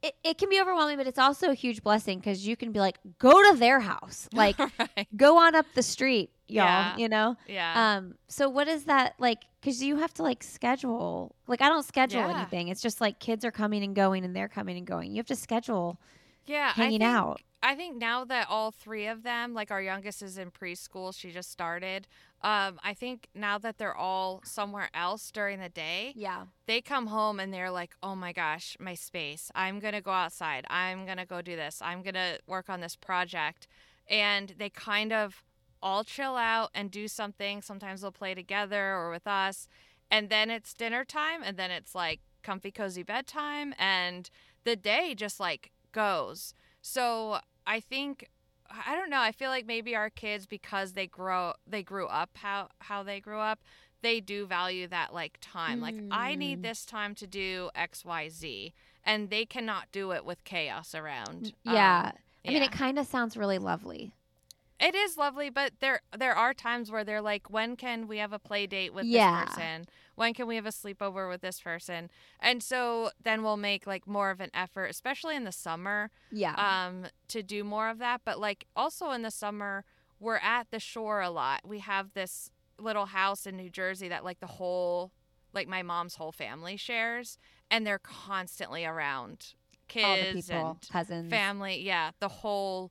it, it can be overwhelming, but it's also a huge blessing because you can be like, go to their house, like right. go on up the street, y'all. Yeah. You know. Yeah. Um. So what is that like? Because you have to like schedule. Like I don't schedule Yeah. anything. It's just like kids are coming and going, and they're coming and going. You have to schedule yeah. I hanging think, out. I think now that all three of them, like our youngest is in preschool, she just started. Um, I think now that they're all somewhere else during the day, Yeah. they come home and they're like, oh my gosh, my space. I'm going to go outside. I'm going to go do this. I'm going to work on this project. And they kind of all chill out and do something. Sometimes they'll play together or with us. And then it's dinner time. And then it's like comfy, cozy bedtime. And the day just like goes. So I think. I don't know. I feel like maybe our kids, because they grow, they grew up how how they grew up, they do value that like time. Like I need Mm. this time to do X, Y, Z, and they cannot do it with chaos around. Yeah. Um, I mean, it kind of sounds really lovely. it is lovely, but there there are times where they're like, when can we have a play date with Yeah. this person? When can we have a sleepover with this person? And so then we'll make like more of an effort, especially in the summer, Yeah. um, to do more of that. But like also in the summer, we're at the shore a lot. We have this little house in New Jersey that like the whole, like my mom's whole family shares, and they're constantly around kids people, and cousins. family. Yeah, the whole,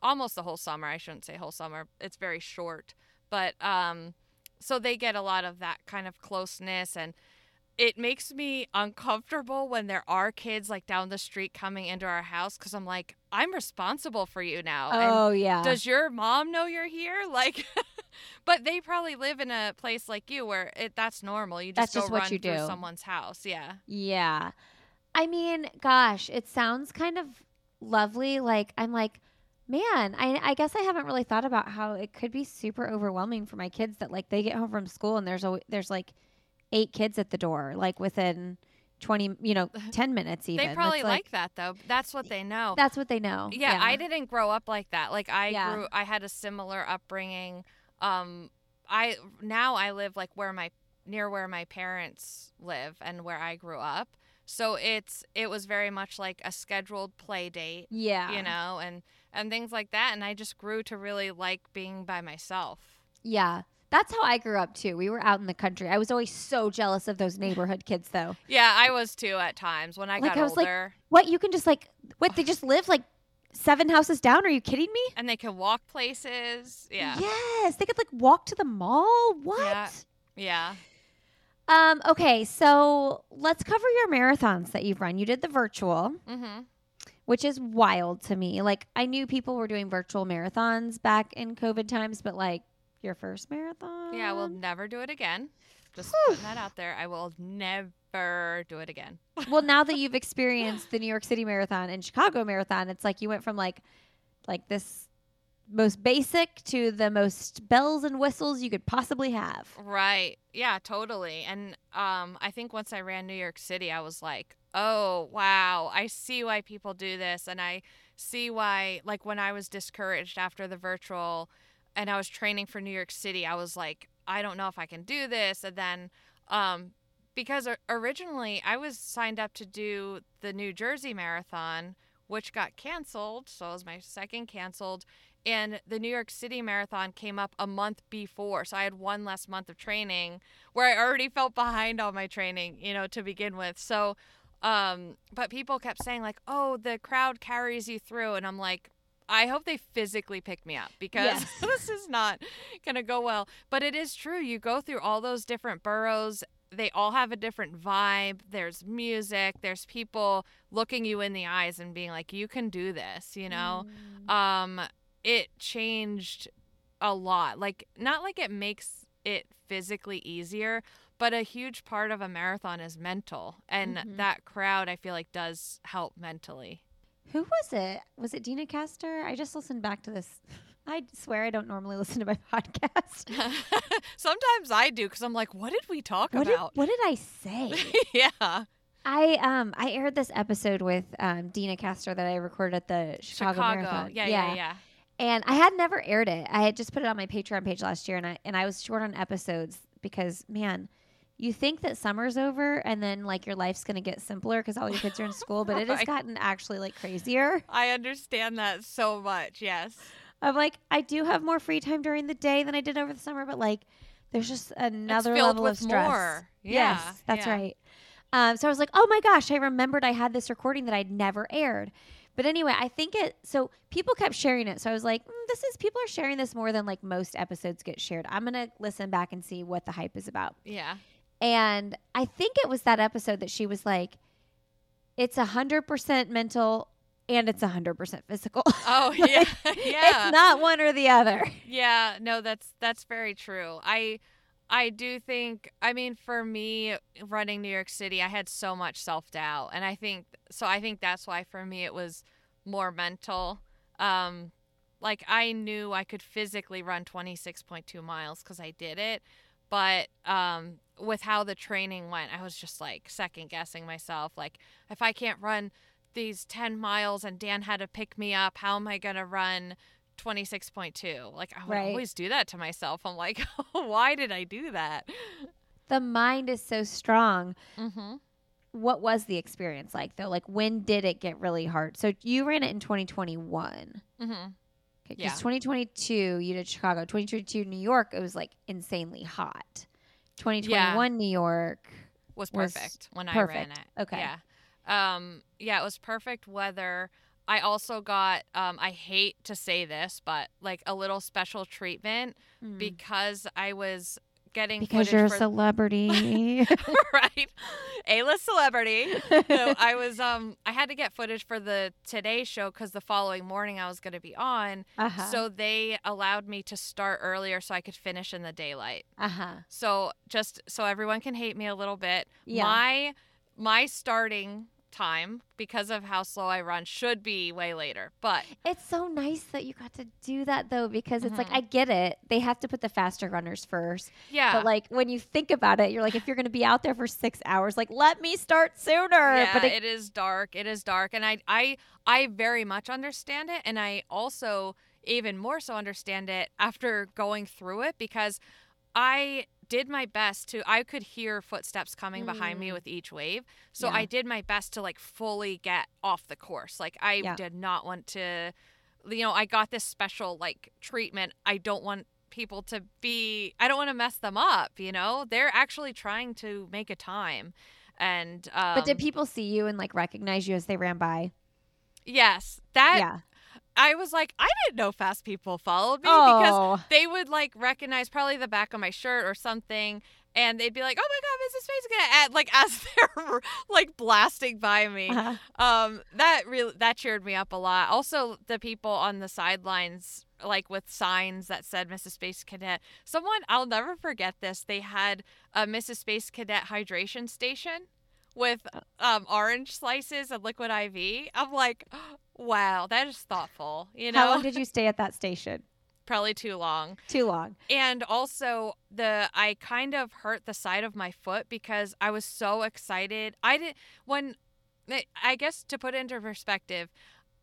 almost the whole summer. I shouldn't say whole summer. It's very short, but um, so they get a lot of that kind of closeness and. It makes me uncomfortable when there are kids like down the street coming into our house because I'm like, I'm responsible for you now. and Oh yeah. does your mom know you're here? Like, but they probably live in a place like you where it that's normal. You That's just just go what run you through do. someone's house. Yeah. Yeah. I mean, gosh, it sounds kind of lovely. Like, I'm like, man, I, I guess I haven't really thought about how it could be super overwhelming for my kids that, like, they get home from school and there's, a, there's like eight kids at the door, like within 20, you know, 10 minutes even. They probably That's, like, that though. That's what they know. That's what they know. yeah, I didn't grow up like that. Like I Yeah. grew I had a similar upbringing. Um I now I live like where my near where my parents live and where I grew up. So it's it was very much like a scheduled play date. Yeah. you know, and and things like that. And I just grew to really like being by myself. Yeah. That's how I grew up too. We were out in the country. I was always so jealous of those neighborhood kids though. Yeah, I was too at times when I Like, got I was like, older, What? You can just like, what? They just live like seven houses down? Are you kidding me? and they could walk places. Yeah, Yes, they could like walk to the mall. What? Yeah. yeah, Um. Okay, so let's cover your marathons that you've run. You did the virtual, mm-hmm. Which is wild to me. Like I knew people were doing virtual marathons back in COVID times, but like your first marathon. yeah. We'll never do it again. Just putting that out there. I will never do it again. well, now that you've experienced the New York City Marathon and Chicago Marathon, it's like you went from like, like this most basic to the most bells and whistles you could possibly have. Right. Yeah, totally. And um I think once I ran New York City, I was like, oh, wow, I see why people do this. And I see why, like, when I was discouraged after the virtual and I was training for New York City, I was like, I don't know if I can do this. And then, um, because originally I was signed up to do the New Jersey Marathon, which got canceled. So it was my second canceled. And the New York City Marathon came up a month before. So I had one less month of training where I already felt behind on my training, you know, to begin with. So, um, but people kept saying, like, oh, the crowd carries you through. And I'm like, I hope they physically pick me up because yes. this is not going to go well. But it is true. You go through all those different boroughs they all have a different vibe. There's music, there's people looking you in the eyes and being like, you can do this, you know? Mm. Um, it changed a lot. Like, not like it makes it physically easier, but a huge part of a marathon is mental. And mm-hmm. that crowd, I feel like, does help mentally. Who was it? Was it Deena Kastor? I just listened back to this I swear I don't normally listen to my podcast. Sometimes I do because I'm like, what did we talk what about? Did, what did I say? yeah. I um I aired this episode with um Deena Kastor that I recorded at the Chicago, Chicago. Marathon. Yeah, yeah, yeah, yeah. And I had never aired it. I had just put it on my Patreon page last year and I and I was short on episodes because man, you think that summer's over and then like your life's going to get simpler because all your kids are in school, but it has gotten actually like crazier. I understand that so much. Yes. I'm like, I do have more free time during the day than I did over the summer, but like, there's just another level of stress. More. Yeah, yes, that's yeah. right. Um, so I was like, oh my gosh, I remembered I had this recording that I'd never aired. But anyway, I think it. So people kept sharing it. So I was like, mm, this is people are sharing this more than like most episodes get shared. I'm gonna listen back and see what the hype is about. Yeah. And I think it was that episode that she was like, it's a hundred percent mental and it's 100% physical. Oh, yeah. yeah. It's not one or the other. Yeah, no, that's that's very true. I I do think I mean for me running New York City, I had so much self-doubt and I think so I think that's why for me it was more mental. Um like I knew I could physically run 26.2 miles cuz I did it, but um with how the training went, I was just like second guessing myself like if I can't run these 10 miles and Dan had to pick me up. How am I going to run 26.2? Like, I would right. always do that to myself. I'm like, why did I do that? The mind is so strong. Mm-hmm. What was the experience like, though? Like, when did it get really hard? So, you ran it in 2021. Mm-hmm. Because yeah. 2022, you did Chicago. 2022, New York, it was like insanely hot. 2021, yeah. New York was perfect was when perfect. I ran it. Okay. Yeah. Um, yeah, it was perfect weather. I also got, um, I hate to say this, but like a little special treatment mm. because I was getting because you're a celebrity, right? A-list celebrity. so I was, um, I had to get footage for the Today Show because the following morning I was going to be on. Uh-huh. So they allowed me to start earlier so I could finish in the daylight. Uh huh. So just so everyone can hate me a little bit, yeah. my my starting time because of how slow I run should be way later. But it's so nice that you got to do that though because it's mm-hmm. like I get it. They have to put the faster runners first. Yeah. But like when you think about it, you're like if you're to be out there for 6 hours, like let me start sooner. Yeah, but it, it is dark. It is dark and I I I very much understand it and I also even more so understand it after going through it because I did my best to I could hear footsteps coming mm. behind me mm. with each wave. So yeah. I did my best to like fully get off the course. Like I yeah. did not want to you know, I got this special like treatment. I don't want people to be I don't want to mess them up, you know? They're actually trying to make a time. And um, But did people see you and like recognize you as they ran by? Yes. That yeah. I was like, I didn't know fast people followed me oh. because they would like recognize probably the back of my shirt or something. And they'd be like, "Oh my God, Mrs. Space Cadet like as they're like blasting by me." Uh-huh. Um, that really that cheered me up a lot. Also, the people on the sidelines, like with signs that said "Mrs. Space Cadet." Someone I'll never forget this. They had a Mrs. Space Cadet hydration station with uh. um, orange slices and liquid IV. I'm like, Wow, that is thoughtful. You know, how long did you stay at that station? Probably too long. Too long. And also the I kind of hurt the side of my foot because I was so excited. I did when I- guess to put it into perspective,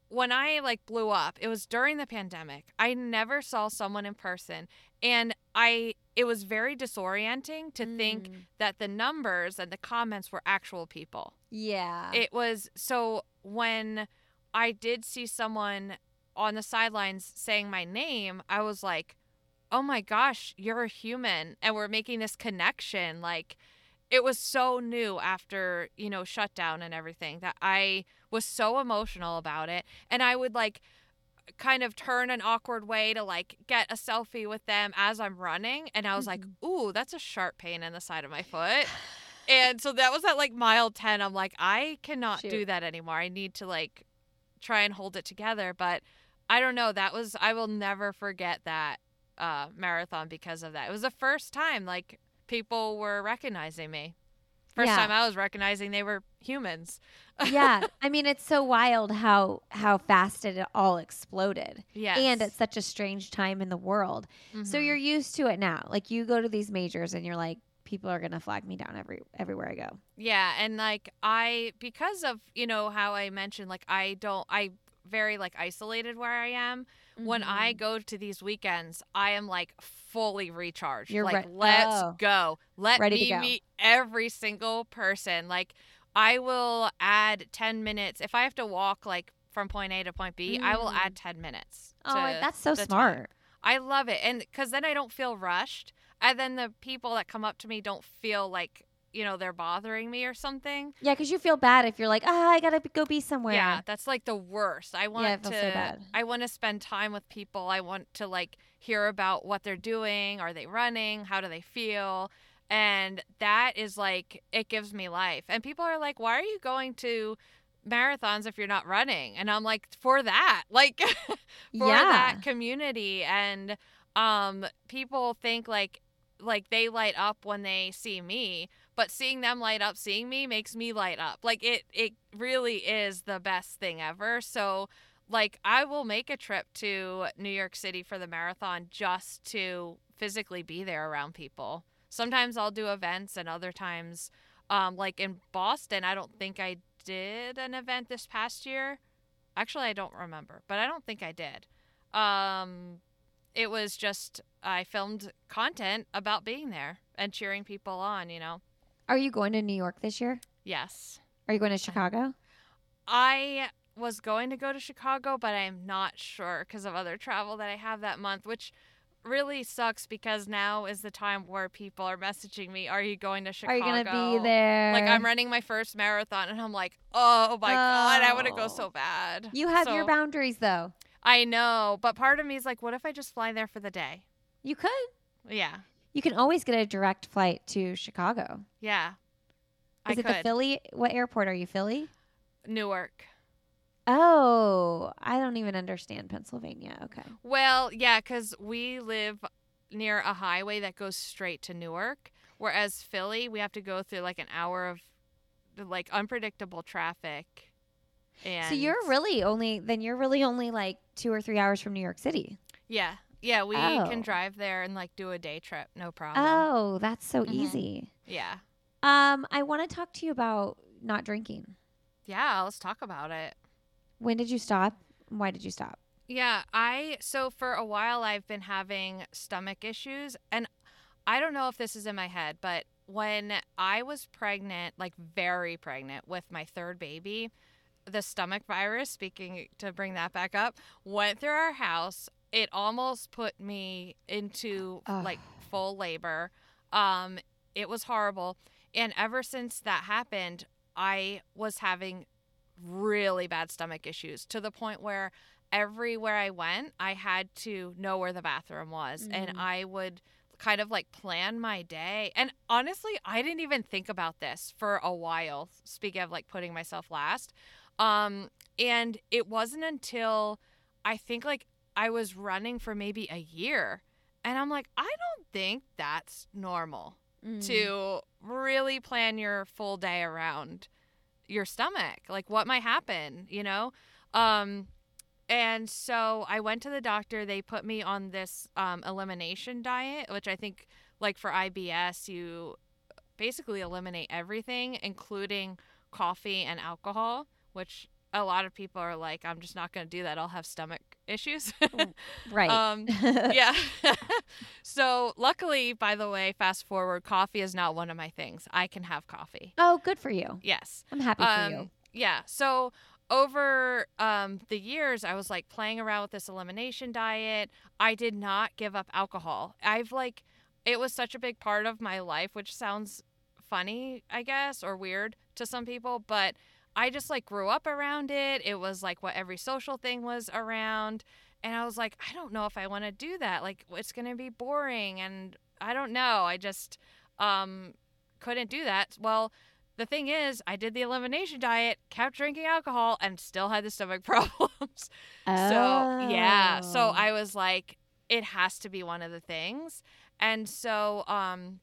when I like blew up, it was during the pandemic. I never saw someone in person and I it was very disorienting to think Mm. that the numbers and the comments were actual people. Yeah. It was so when I did see someone on the sidelines saying my name, I was like, "Oh my gosh, you're a human and we're making this connection." Like it was so new after, you know, shutdown and everything that I was so emotional about it and I would like kind of turn an awkward way to like get a selfie with them as I'm running and I was like, mm-hmm. "Ooh, that's a sharp pain in the side of my foot." And so that was at like mile 10. I'm like, I cannot do that anymore. I need to like try and hold it together. But I don't know. That was, I will never forget that uh, marathon because of that. It was the first time like people were recognizing me. First Yeah. time I was recognizing they were humans. yeah. I mean, it's so wild how how fast it all exploded. Yes. And it's such a strange time in the world. So Mhm. you're used to it now. Like you go to these majors and you're like, people are gonna flag me down every everywhere I go. Yeah, and like I because of, you know, how I mentioned like I don't I very like isolated where I am. When I Mhm. go to these weekends, I am like fully recharged. You're like re- let's oh. go. Let Ready to me go. meet every single person. Like I will add 10 minutes if I have to walk like from point A to point B, I will Mm. add 10 minutes. Oh, that's so the time. smart. I love it. And because then I don't feel rushed. And then the people that come up to me don't feel like, you know, they're bothering me or something. Yeah, because you feel bad if you're like, ah, I gotta go be somewhere. Yeah, that's like the worst. I want feels to so bad. I want to spend time with people. I want to like hear about what they're doing. Are they running? How do they feel? And that is like it gives me life. And people are like, "Why are you going to marathons if you're not running?" And I'm like, "For that." Like for yeah. that community and um people think like like they light up when they see me but seeing them light up seeing me makes me light up. Like it it really is the best thing ever. So like i will make a trip to new york city for the marathon just to physically be there around people. Sometimes i'll do events and other times um like in boston i don't think i did an event this past year. Actually i don't remember but i don't think i did. Um it was just i filmed content about being there and cheering people on you know Are you going to New York this year? yes Are you going to Chicago? i was going to go to chicago but i'm not sure because of other travel that i have that month which really sucks because now is the time where people are messaging me are you going to chicago Are you gonna be there? like i'm running my first marathon and i'm like oh my god i want to go Oh. so bad You have your boundaries though. I know but part of me is like what if i just fly there for the day You could. yeah You can always get a direct flight to Chicago. yeah Is I it the. Philly? What airport are you? Philly? Newark. Oh, I don't even understand Pennsylvania. Okay. Well, yeah, because we live near a highway that goes straight to Newark, whereas Philly, we have to go through like an hour of like unpredictable traffic. And So you're really only then you're really only like two or three hours from New York City. yeah, yeah. We Oh. can drive there and like do a day trip, no problem. Oh, that's so Mhm. easy. Yeah, Um, I want to talk to you about not drinking. yeah. Let's talk about it. When did you stop? Why did you stop? Yeah, I so for a while I've been having stomach issues and I don't know if this is in my head, but when I was pregnant, like very pregnant with my third baby, the stomach virus, speaking to bring that back up, went through our house. It almost put me into like full labor. Um it was horrible. And ever since that happened, I was having really bad stomach issues to the point where everywhere I went, I had to know where the bathroom was. And Mhm. I would kind of like plan my day. And honestly, I didn't even think about this for a while. Speaking of like putting myself last. Um, and it wasn't until I think like I was running for maybe a year. And I'm like, I don't think that's normal Mm. to really plan your full day around your stomach like what might happen you know um and so i went to the doctor they put me on this um, elimination diet which i think like for ibs you basically eliminate everything including coffee and alcohol, which a lot of people are like, I'm just not going to do that. I'll have stomach issues. right. um, yeah. so, luckily, by the way, fast forward, coffee is not one of my things. I can have coffee. Oh, good for you. Yes. I'm happy for you. Um, yeah. So, over um, the years, I was like playing around with this elimination diet. I did not give up alcohol. I've like, it was such a big part of my life, which sounds funny, I guess, or weird to some people, but I just like grew up around it. It was like what every social thing was around. And I was like, I don't know if I want to do that. Like, it's going to be boring. And I don't know. I just um, couldn't do that. Well, the thing is, I did the elimination diet, kept drinking alcohol, and still had the stomach problems. Oh. So, yeah. So I was like, it has to be one of the things. And so um,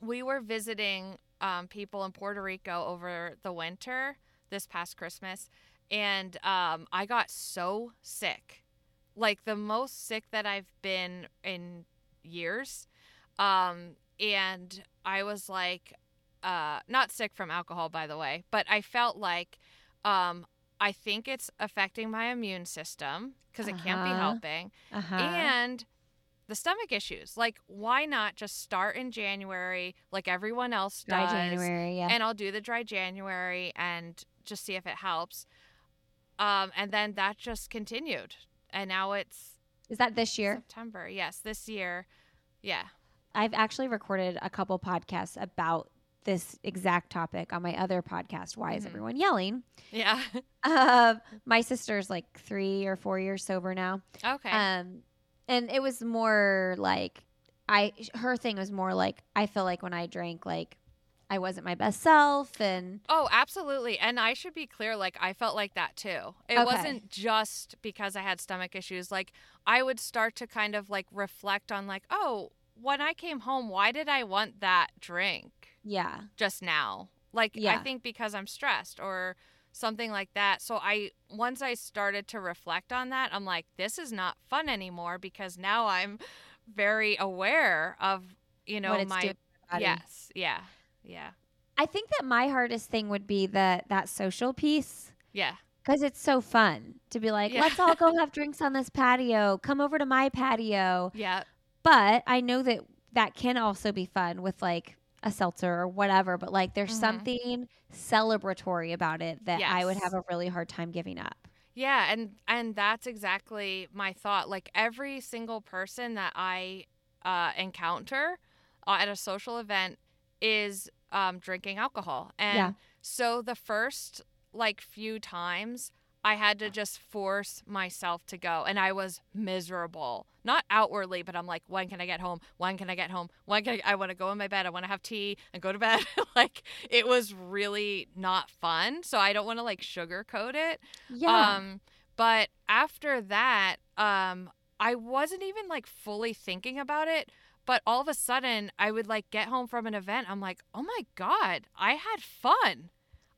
we were visiting um, people in Puerto Rico over the winter this past Christmas, and um, I got so sick, like the most sick that I've been in years. Um, and I was like, uh, not sick from alcohol, by the way, but I felt like um, I think it's affecting my immune system because it can't be Uh-huh. helping, uh-huh. and the stomach issues. Like, why not just start in January like everyone else dry does? January, yeah. and I'll do the dry January and just see if it helps. Um, and then that just continued, and now it's Is that this year? September. Yes, this year. Yeah. I've actually recorded a couple podcasts about this exact topic on my other podcast. Why is Mhm. everyone yelling? Yeah. Uh, my sister's like three or four years sober now. okay. Um, and it was more like I her thing was more like I feel like when I drank like I wasn't my best self and oh, absolutely. And I should be clear. Like, I felt like that too. It Okay. wasn't just because I had stomach issues. Like, I would start to kind of like reflect on, like, oh, when I came home, why did I want that drink? yeah just now. Like I think because I'm stressed or something like that. So I once I started to reflect on that, I'm like this is not fun anymore because now I'm very aware of, you know, my doing. to my body. Yes. Yeah. Yeah. I think that my hardest thing would be the that social piece Yeah. because it's so fun to be like, Yeah. let's all go have drinks on this patio. Come over to my patio. Yeah. But I know that that can also be fun with like a seltzer or whatever. But like, there's Mhm. something celebratory about it that I would have a really hard time giving up. Yeah, and and that's exactly my thought. Like every single person that I uh, encounter uh, at a social event is um, drinking alcohol, and Yeah. so the first like few times I had to just force myself to go, and I was miserable. Not outwardly, but I'm like, when can I get home? When can I get home? When can I? I want to go in my bed. I want to have tea and go to bed. like it was really not fun. So I don't want to like sugarcoat it. Yeah. Um, but after that, um, I wasn't even like fully thinking about it. But all of a sudden, I would like get home from an event. I'm like, oh my god, I had fun.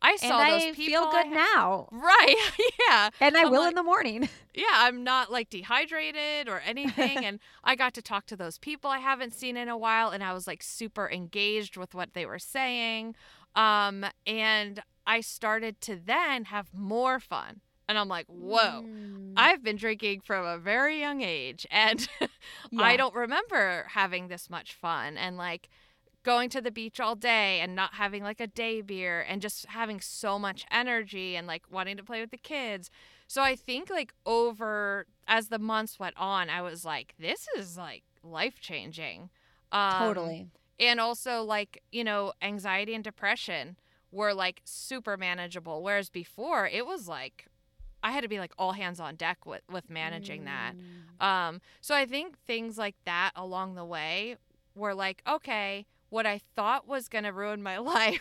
I and saw I those people. feel I good had- now. Right? yeah. And I I'm will like- in the morning. Yeah. I'm not like dehydrated or anything, and I got to talk to those people I haven't seen in a while, and I was like super engaged with what they were saying. Um, and I started to then have more fun, and I'm like, whoa. Mm. I've been drinking from a very young age and Yeah. I don't remember having this much fun and like going to the beach all day and not having like a day beer and just having so much energy and like wanting to play with the kids. So I think like over as the months went on, I was like, this is like life changing. Um, totally. and also like you know anxiety and depression were like super manageable whereas before it was like i had to be like all hands on deck with with managing that. Mm. um so i think things like that along the way were like okay what i thought was going to ruin my life.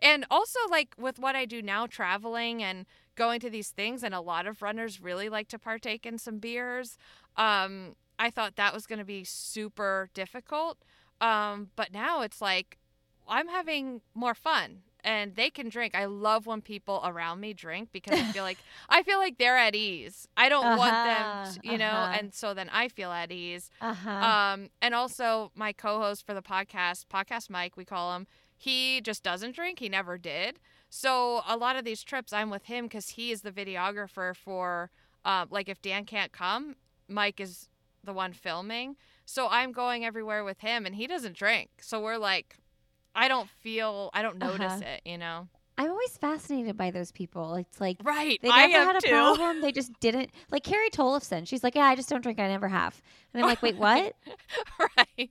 And also like with what i do now traveling and going to these things and a lot of runners really like to partake in some beers um i thought that was going to be super difficult. Um but now it's like i'm having more fun and they can drink i love when people around me drink because i feel like i feel like they're at ease i don't want them Uh-huh, to, you know uh-huh. and so then i feel at ease Uh-huh. um, and also my co-host for the podcast, podcast Mike, we call him. he just doesn't drink. He never did. So a lot of these trips, I'm with him because he is the videographer for, uh, like, if Dan can't come, Mike is the one filming. So I'm going everywhere with him, and he doesn't drink. So we're like, I don't feel, I don't notice Uh-huh. it, you know? I'm always fascinated by those people. It's like Right. they I never had a too. problem. They just didn't. Like Carrie Tollefson, she's like, yeah, I just don't drink. I never have. And I'm like, wait, what? right.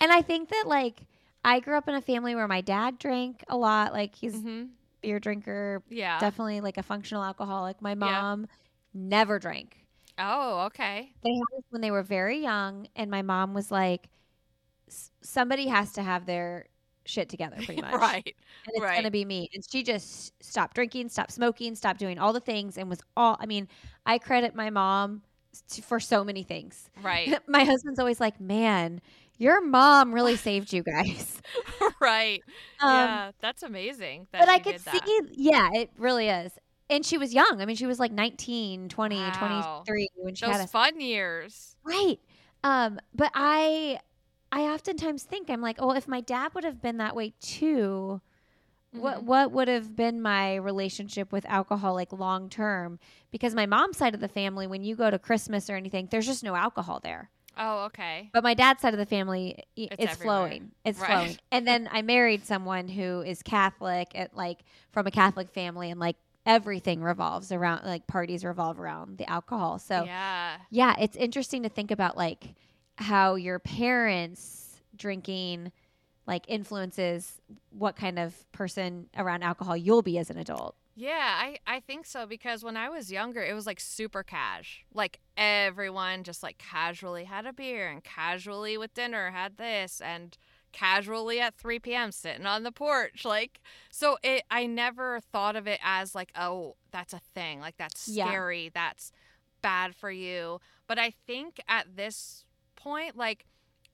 and I think that like I grew up in a family where my dad drank a lot. Like he's hmm beer drinker, Yeah. definitely like a functional alcoholic. My mom never drank. oh, okay. They had when they were very young, and my mom was like, "S- somebody has to have their shit together, pretty much. right. and it's right. gonna be me. And she just stopped drinking, stopped smoking, stopped doing all the things, and was all. I mean, I credit my mom to, for so many things. Right. my husband's always like, "Man, your mom really saved you guys." right. Um, yeah. That's amazing. That but I could see, yeah, it really is. And she was young. I mean, she was like 19, 20, Wow. 23 when she Those had us. fun years. Right. Um, but I I oftentimes think I'm like, oh, if my dad would have been that way too, what Mhm. what would have been my relationship with alcohol like long term? Because my mom's side of the family, when you go to Christmas or anything, there's just no alcohol there. Oh, okay. But my dad's side of the family, It's it's, flowing. It's Right. flowing. And then I married someone who is Catholic, at like from a Catholic family, and like everything revolves around like parties revolve around the alcohol. So yeah. yeah, it's interesting to think about like how your parents drinking like influences what kind of person around alcohol you'll be as an adult. Yeah, I, I think so because when I was younger, it was like super cash. Like everyone just like casually had a beer and casually with dinner had this and casually at 3 p.m. sitting on the porch. Like, so it, I never thought of it as like, oh, that's a thing. Like, that's Yeah. scary. That's bad for you. But I think at this point, like,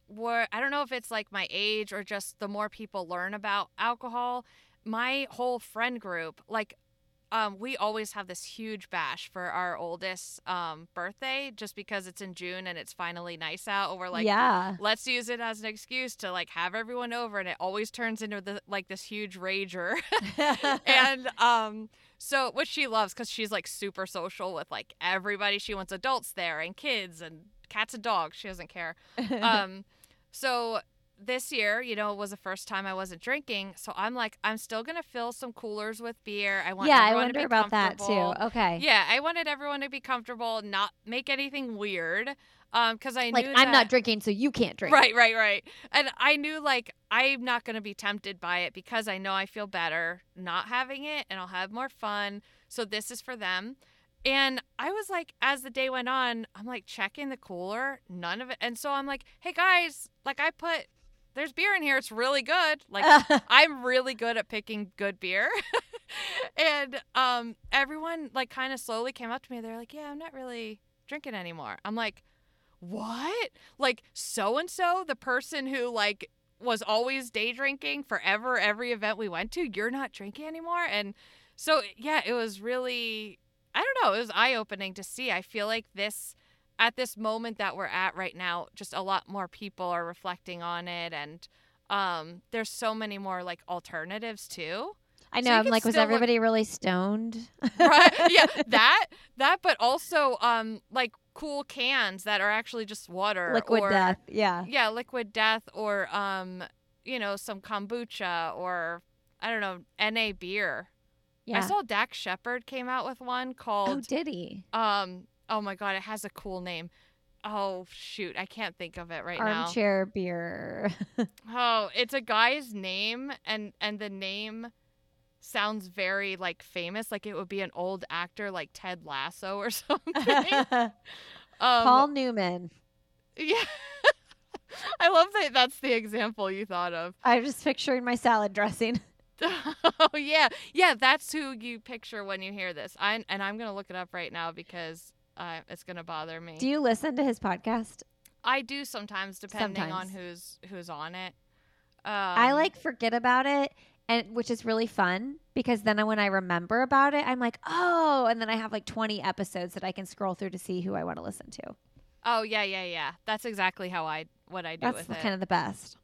where I don't know if it's like my age or just the more people learn about alcohol, my whole friend group, like, um, we always have this huge bash for our oldest um, birthday just because it's in June and it's finally nice out. And we're like, yeah. let's use it as an excuse to like have everyone over. And it always turns into the, like this huge rager. and um, so, which she loves because she's like super social with like everybody. She wants adults there and kids and cats and dogs. She doesn't care um so this year you know was the first time i wasn't drinking so i'm like i'm still gonna fill some coolers with beer i want yeah, I wonder be about that too. Okay. yeah i wanted everyone to be comfortable not make anything weird um because i like knew I'm that- not drinking, so you can't drink. Right, right, right. And I knew like I'm not going to be tempted by it because I know I feel better not having it and I'll have more fun. So this is for them. And I was like, as the day went on, I'm like checking the cooler, none of it. And so I'm like, hey guys, like I put, there's beer in here. It's really good. Like I'm really good at picking good beer. and um, everyone like kind of slowly came up to me. They're like, yeah, I'm not really drinking anymore. I'm like, what? Like so and so, the person who like was always day drinking forever, every event we went to, you're not drinking anymore. And so, yeah, it was really, I don't know, it was eye opening to see. I feel like this, at this moment that we're at right now, just a lot more people are reflecting on it. And um, there's so many more like alternatives too. I know. you I'm like, was still look- everybody really stoned? right yeah that that but also um like cool cans that are actually just water Liquid or, death. Yeah. yeah liquid death or um you know some kombucha or i don't know na beer Yeah. i saw dax shepard came out with one called Oh, did he? um oh my god it has a cool name oh shoot i can't think of it right now Armchair beer. oh it's a guy's name and and the name sounds very like famous like it would be an old actor like ted lasso or something um, Paul Newman. yeah i love that that's the example you thought of I'm just picturing my salad dressing. oh yeah. Yeah that's who you picture when you hear this. I, and i'm gonna look it up right now because uh, it's gonna bother me. Do you listen to his podcast? i do sometimes depending on who's who's on it. Um, I like forget about it, and which is really fun because then when I remember about it, I'm like, oh, and then I have like 20 episodes that I can scroll through to see who I want to listen to. oh yeah yeah yeah. That's exactly how i what i do That's with the- it. kind of the best.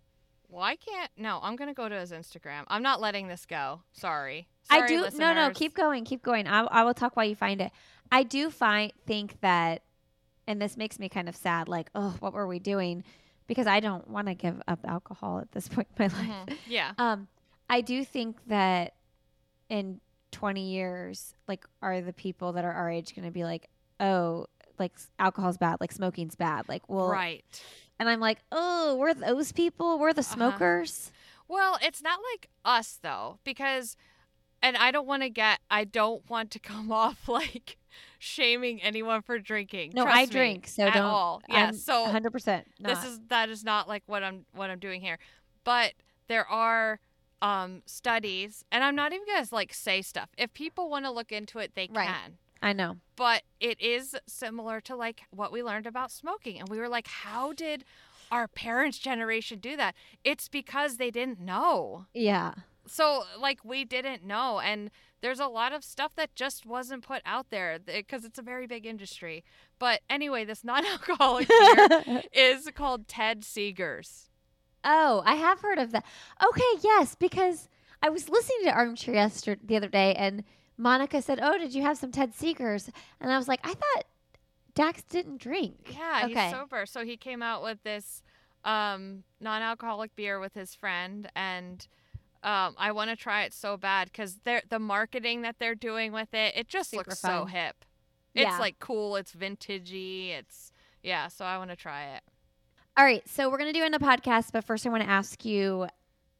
Well, I can't. No, I'm gonna go to his Instagram. I'm not letting this go. Sorry. I Sorry, do. No, no. Keep going. Keep going. I, I will talk while you find it. I do find think that, and this makes me kind of sad. Like, oh, what were we doing? Because I don't want to give up alcohol at this point in my life. Mhm. Yeah. Um, I do think that in 20 years, like, are the people that are our age going to be like, oh, like alcohol's bad, like smoking's bad, like, well, right. and I'm like, oh, we're those people, we're the Uh-huh. smokers. Well, it's not like us though, because, and I don't want to get. I don't want to come off like shaming anyone for drinking. No, I me, drink, so at don't. all. Yeah. I'm so 100. percent this is that is not like what I'm what I'm doing here. But there are um studies and I'm not even going to like say stuff. If people want to look into it, they Right. can. I know. But it is similar to like what we learned about smoking and we were like how did our parents generation do that? It's because they didn't know. Yeah. So like we didn't know and there's a lot of stuff that just wasn't put out there because it's a very big industry. But anyway, this non-alcoholic beer is called Ted Seegers. Oh, I have heard of that. Okay, yes, because I was listening to Armchair yesterday the other day, and Monica said, "Oh, did you have some Ted Seekers?" And I was like, "I thought Dax didn't drink." Yeah, Okay. he's sober. So he came out with this um, non-alcoholic beer with his friend, and um, I want to try it so bad because the marketing that they're doing with it. It just Super looks so fun. hip. It's Yeah. like cool. It's vintagey. It's yeah. So I want to try it. All right, so we're gonna do in a podcast, but first I want to ask you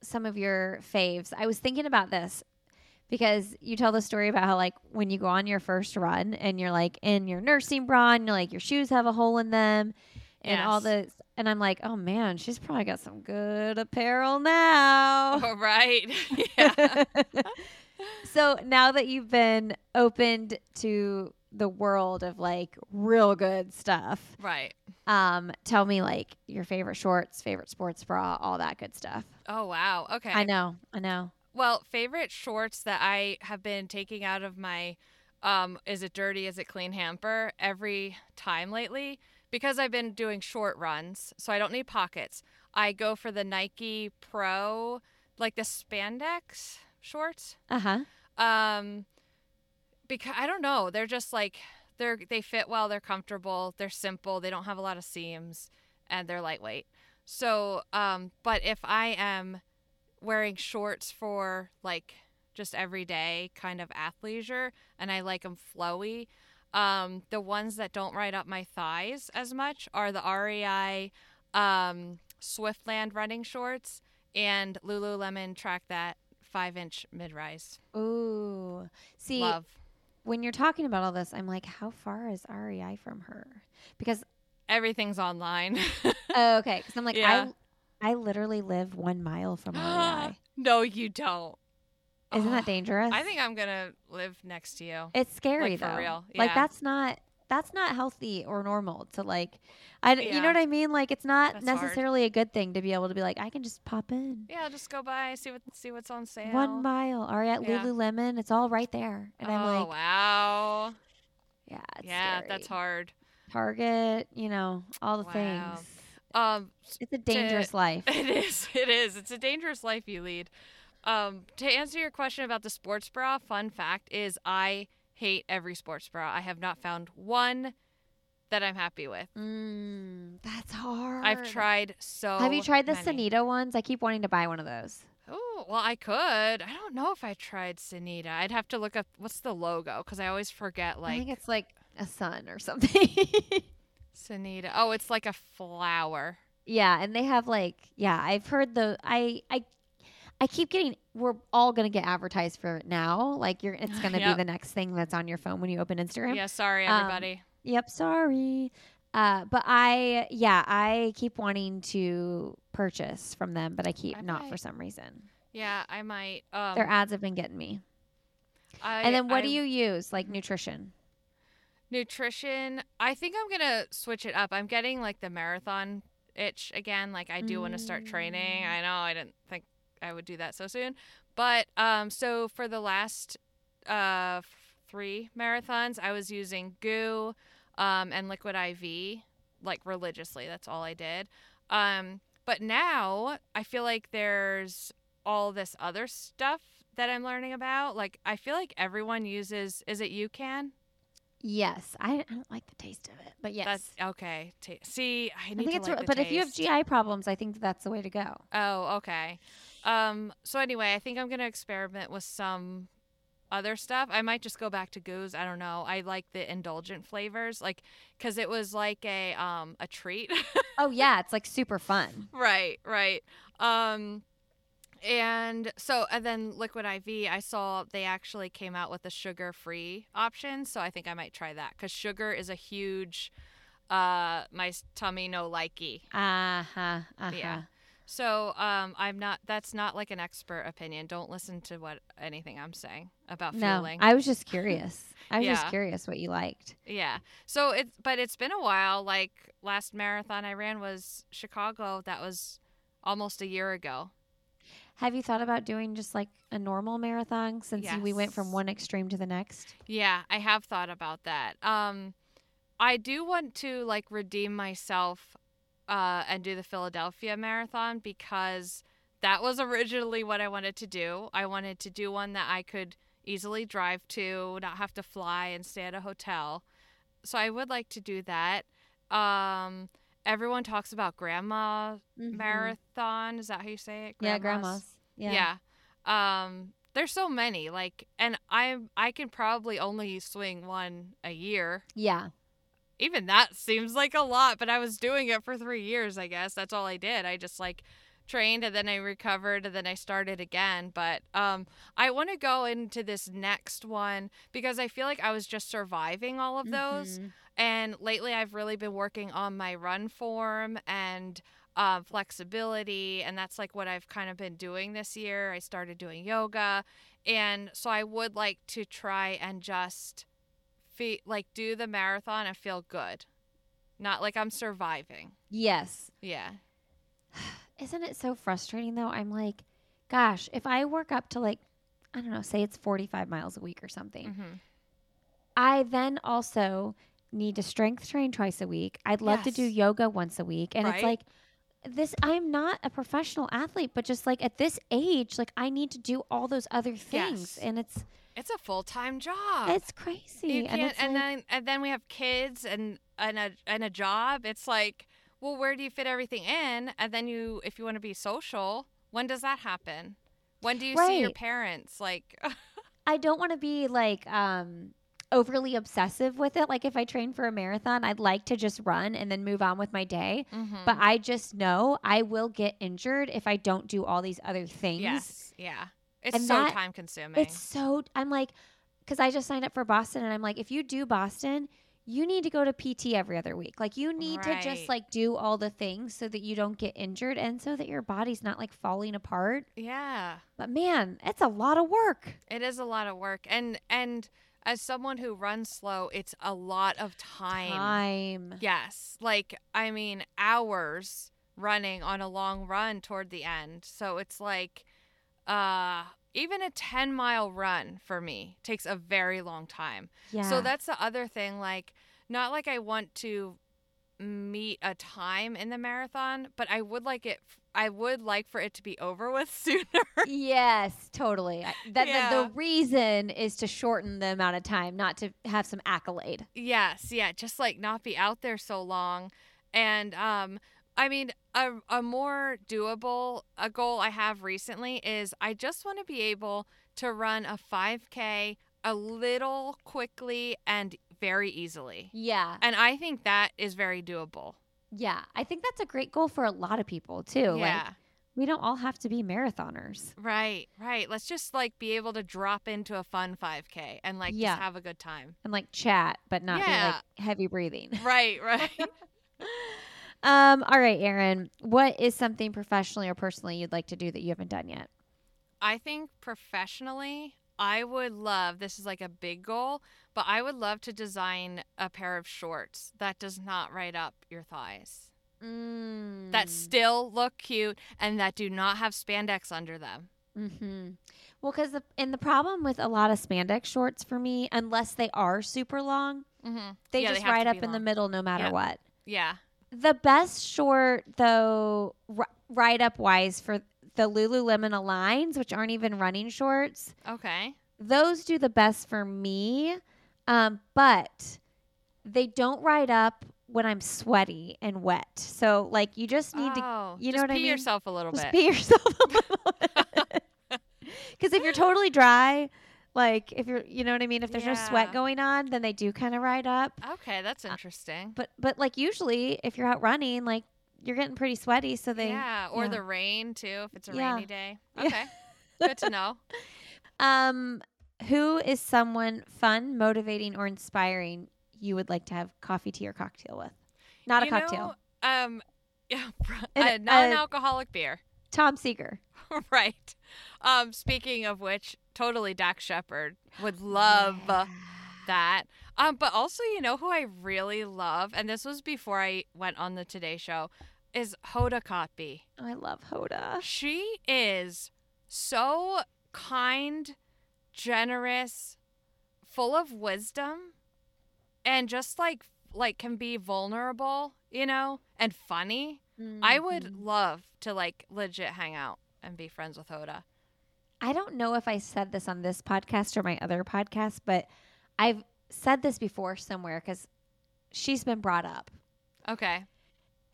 some of your faves. I was thinking about this because you tell the story about how like when you go on your first run and you're like in your nursing bra and you're like your shoes have a hole in them and all Yes. the and I'm like, oh man, she's probably got some good apparel now. Oh, right. yeah. so now that you've been opened to the world of like real good stuff, Right. um, tell me like your favorite shorts, favorite sports bra, all that good stuff. Oh wow. Okay. I know, I know. Well, favorite shorts that I have been taking out of my um is it dirty is it clean hamper every time lately because I've been doing short runs, so I don't need pockets. I go for the Nike Pro like the spandex shorts. Uh huh. Um because I don't know, they're just like they're they fit well, they're comfortable, they're simple, they don't have a lot of seams and they're lightweight. So, um but if I am wearing shorts for like just everyday kind of athleisure and I like them flowy, um the ones that don't ride up my thighs as much are the REI um Swiftland running shorts and Lululemon track that 5-inch mid-rise. Ooh. See, Love. when you're talking about all this, I'm like, how far is REI from her? Because Everything's online. oh, okay, because I'm like, Yeah. I I literally live one mile from REI. no, you don't. Isn't that dangerous? I think I'm gonna live next to you. it's scary like, for though. real, Like that's not that's not healthy or normal to like. I you know what I mean? Like it's not That's hard. necessarily a good thing to be able to be like, I can just pop in. Yeah, just go by, see what see what's on sale. One mile, all right, Yeah. Lululemon, it's all right there, and I'm oh like, wow. yeah, it's yeah, scary. that's hard. Target, you know, all the Wow. things. Um, It's a dangerous life. it is. It is. It's a dangerous life you lead. Um, to answer your question about the sports bra, fun fact is I hate every sports bra. I have not found one that I'm happy with. Mm, that's hard. I've tried so. Have you tried the many. Senita ones? I keep wanting to buy one of those. Oh, well, I could. I don't know if I tried Senita. I'd have to look up what's the logo because I always forget Like I think it's like a sun or something. Senita. Oh, it's like a flower. yeah, and they have like yeah, I've heard the I I I keep getting we're all gonna get advertised for it now. Like you're it's gonna Yep. be the next thing that's on your phone when you open Instagram. Yeah, sorry, Um, everybody. Yep, sorry. Uh, but I yeah, I keep wanting to purchase from them, but I keep I not for some reason. yeah, I might. Um, Their ads have been getting me. I, and then what I- do you use? Like nutrition. Nutrition. I think I'm gonna switch it up. I'm getting like the marathon itch again. Like I do want to start training. Mm. I know I didn't think I would do that so soon, but um, so for the last uh three marathons, I was using GU, um, and liquid IV like religiously. That's all I did. Um, But now I feel like there's all this other stuff that I'm learning about. Like I feel like everyone uses is it UCAN? Yes, I, I don't like the taste of it, but yes, That's okay. Ta- See, I I need think to it's. like re- but if you have. GI problems, I think that's the way to go. Oh, okay. Um, so anyway, I think I'm gonna experiment with some other stuff. I might just go back to GUs. I don't know. I like the indulgent flavors, like because it was like a um a treat. Oh yeah, it's like super fun. right, right. Um, and so and then Liquid IV, I saw they actually came out with a sugar-free option. So I think I might try that because sugar is a huge uh my tummy no likey. Uh huh. Uh huh. Yeah. So um, I'm not. That's not like an expert opinion. Don't listen to what anything I'm saying about No, fueling. I was just curious. I was just curious what you liked. yeah. So it's but it's been a while. Like last marathon I ran was Chicago. That was almost a year ago. Have you thought about doing just like a normal marathon since we went from one extreme to the next? Yeah, I have thought about that. Um, I do want to like redeem myself uh, and do the Philadelphia Marathon because that was originally what I wanted to do. I wanted to do one that I could easily drive to, not have to fly and stay at a hotel. So I would like to do that. Um, everyone talks about Grandma Marathon. Is that how you say it? Mm-hmm. Yeah, grandmas. Yeah. Yeah. Um there's so many like and I I can probably only swing one a year. Yeah. Even that seems like a lot, but I was doing it for 3 years, I guess. That's all I did. I just like trained and then I recovered and then I started again, but um I want to go into this next one because I feel like I was just surviving all of those. Mhm. And lately, I've really been working on my run form and um, flexibility. And that's like what I've kind of been doing this year. I started doing yoga. And so I would like to try and just fe- like do the marathon and feel good. Not like I'm surviving. Yes. Yeah. Isn't it so frustrating though? I'm like, gosh, if I work up to like, I don't know, say it's 45 miles a week or something, hmm I then also need to strength train twice a week. I'd love to do yoga once a week. And it's like, this, I'm not a professional athlete, but just like at this age, like I need to do all those other things. Yes. And it's, It's a full time job. it's crazy. and it's and, like, then and then we have kids and and a and a job. It's like, well, where do you fit everything in? And then you, if you want to be social, when does that happen? When do you see your parents? Like, I don't want to be like um overly obsessive with it. Like if I train for a marathon, I'd like to just run and then move on with my day. Mhm. But I just know I will get injured if I don't do all these other things. yes, yeah, it's And so that- time consuming. It's so I'm like cuz I just signed up for Boston and I'm like if you do Boston, you need to go to PT every other week. Like you need to just like do all the things so that you don't get injured and so that your body's not like falling apart. yeah, But man, it's a lot of work. it is a lot of work, and and as someone who runs slow, it's a lot of time. Time. Yes. Like, I mean, hours running on a long run toward the end. So it's like, uh, even a 10 mile run for me takes a very long time. Yeah. So that's the other thing. Like, not like I want to meet a time in the marathon, but I would like it, I would like for it to be over with sooner. Yes, totally. I- That the, Yeah. the reason is to shorten the amount of time, not to have some accolade. Yes, yeah, just like not be out there so long. And um I mean a a more doable a goal I have recently is I just want to be able to run a 5k a little quickly and very easily. Yeah, And I think that is very doable. yeah. I think that's a great goal for a lot of people too. yeah. Like we don't all have to be marathoners. right, right. Let's just like be able to drop into a fun 5k and like Yeah. just have a good time. and like chat, but not be like heavy breathing. Right, right. um. All right, Erin. What is something professionally or personally you'd like to do that you haven't done yet? I think professionally, I would love this is like a big goal, but I would love to design a pair of shorts that does not ride up your thighs, Mm. that still look cute, and that do not have spandex under them. Mm-hmm. Well, because the and the problem with a lot of spandex shorts for me, unless they are super long, Mm-hmm. they Yeah, just to ride up in the middle no matter Yep. what. Yeah. The best short, though, r- ride up wise for the Lululemon Aligns, which aren't even running shorts, Okay. those do the best for me. Um, but they don't ride up when I'm sweaty and wet. So, like, you just need to oh, you know what I mean? yourself a little just bit. pee yourself a little bit. Because if you're totally dry, like if you're, you know what I mean, if there's no sweat going on, then they do kind of ride up. okay, that's Uh, interesting. But but like usually, if you're out running, like you're getting pretty sweaty, so they yeah, or yeah. the rain too, if it's a Yeah. rainy day. Yeah. Okay, good to know. Um, who is someone fun, motivating, or inspiring you would like to have coffee, tea, or cocktail with? Not a You cocktail. know, um, yeah, a non-alcoholic beer. Tom Seeger. right. Um, speaking of which, totally Dax Shepard would love uh, that. Um, but also, you know who I really love, and this was before I went on the Today Show, is Hoda Kotb. I love Hoda. She is so kind, generous, full of wisdom, and just like like can be vulnerable, you know, and funny. I would Mhm. love to like legit hang out and be friends with Hoda. I don't know if I said this on this podcast or my other podcast, but I've said this before somewhere because she's been brought up Okay.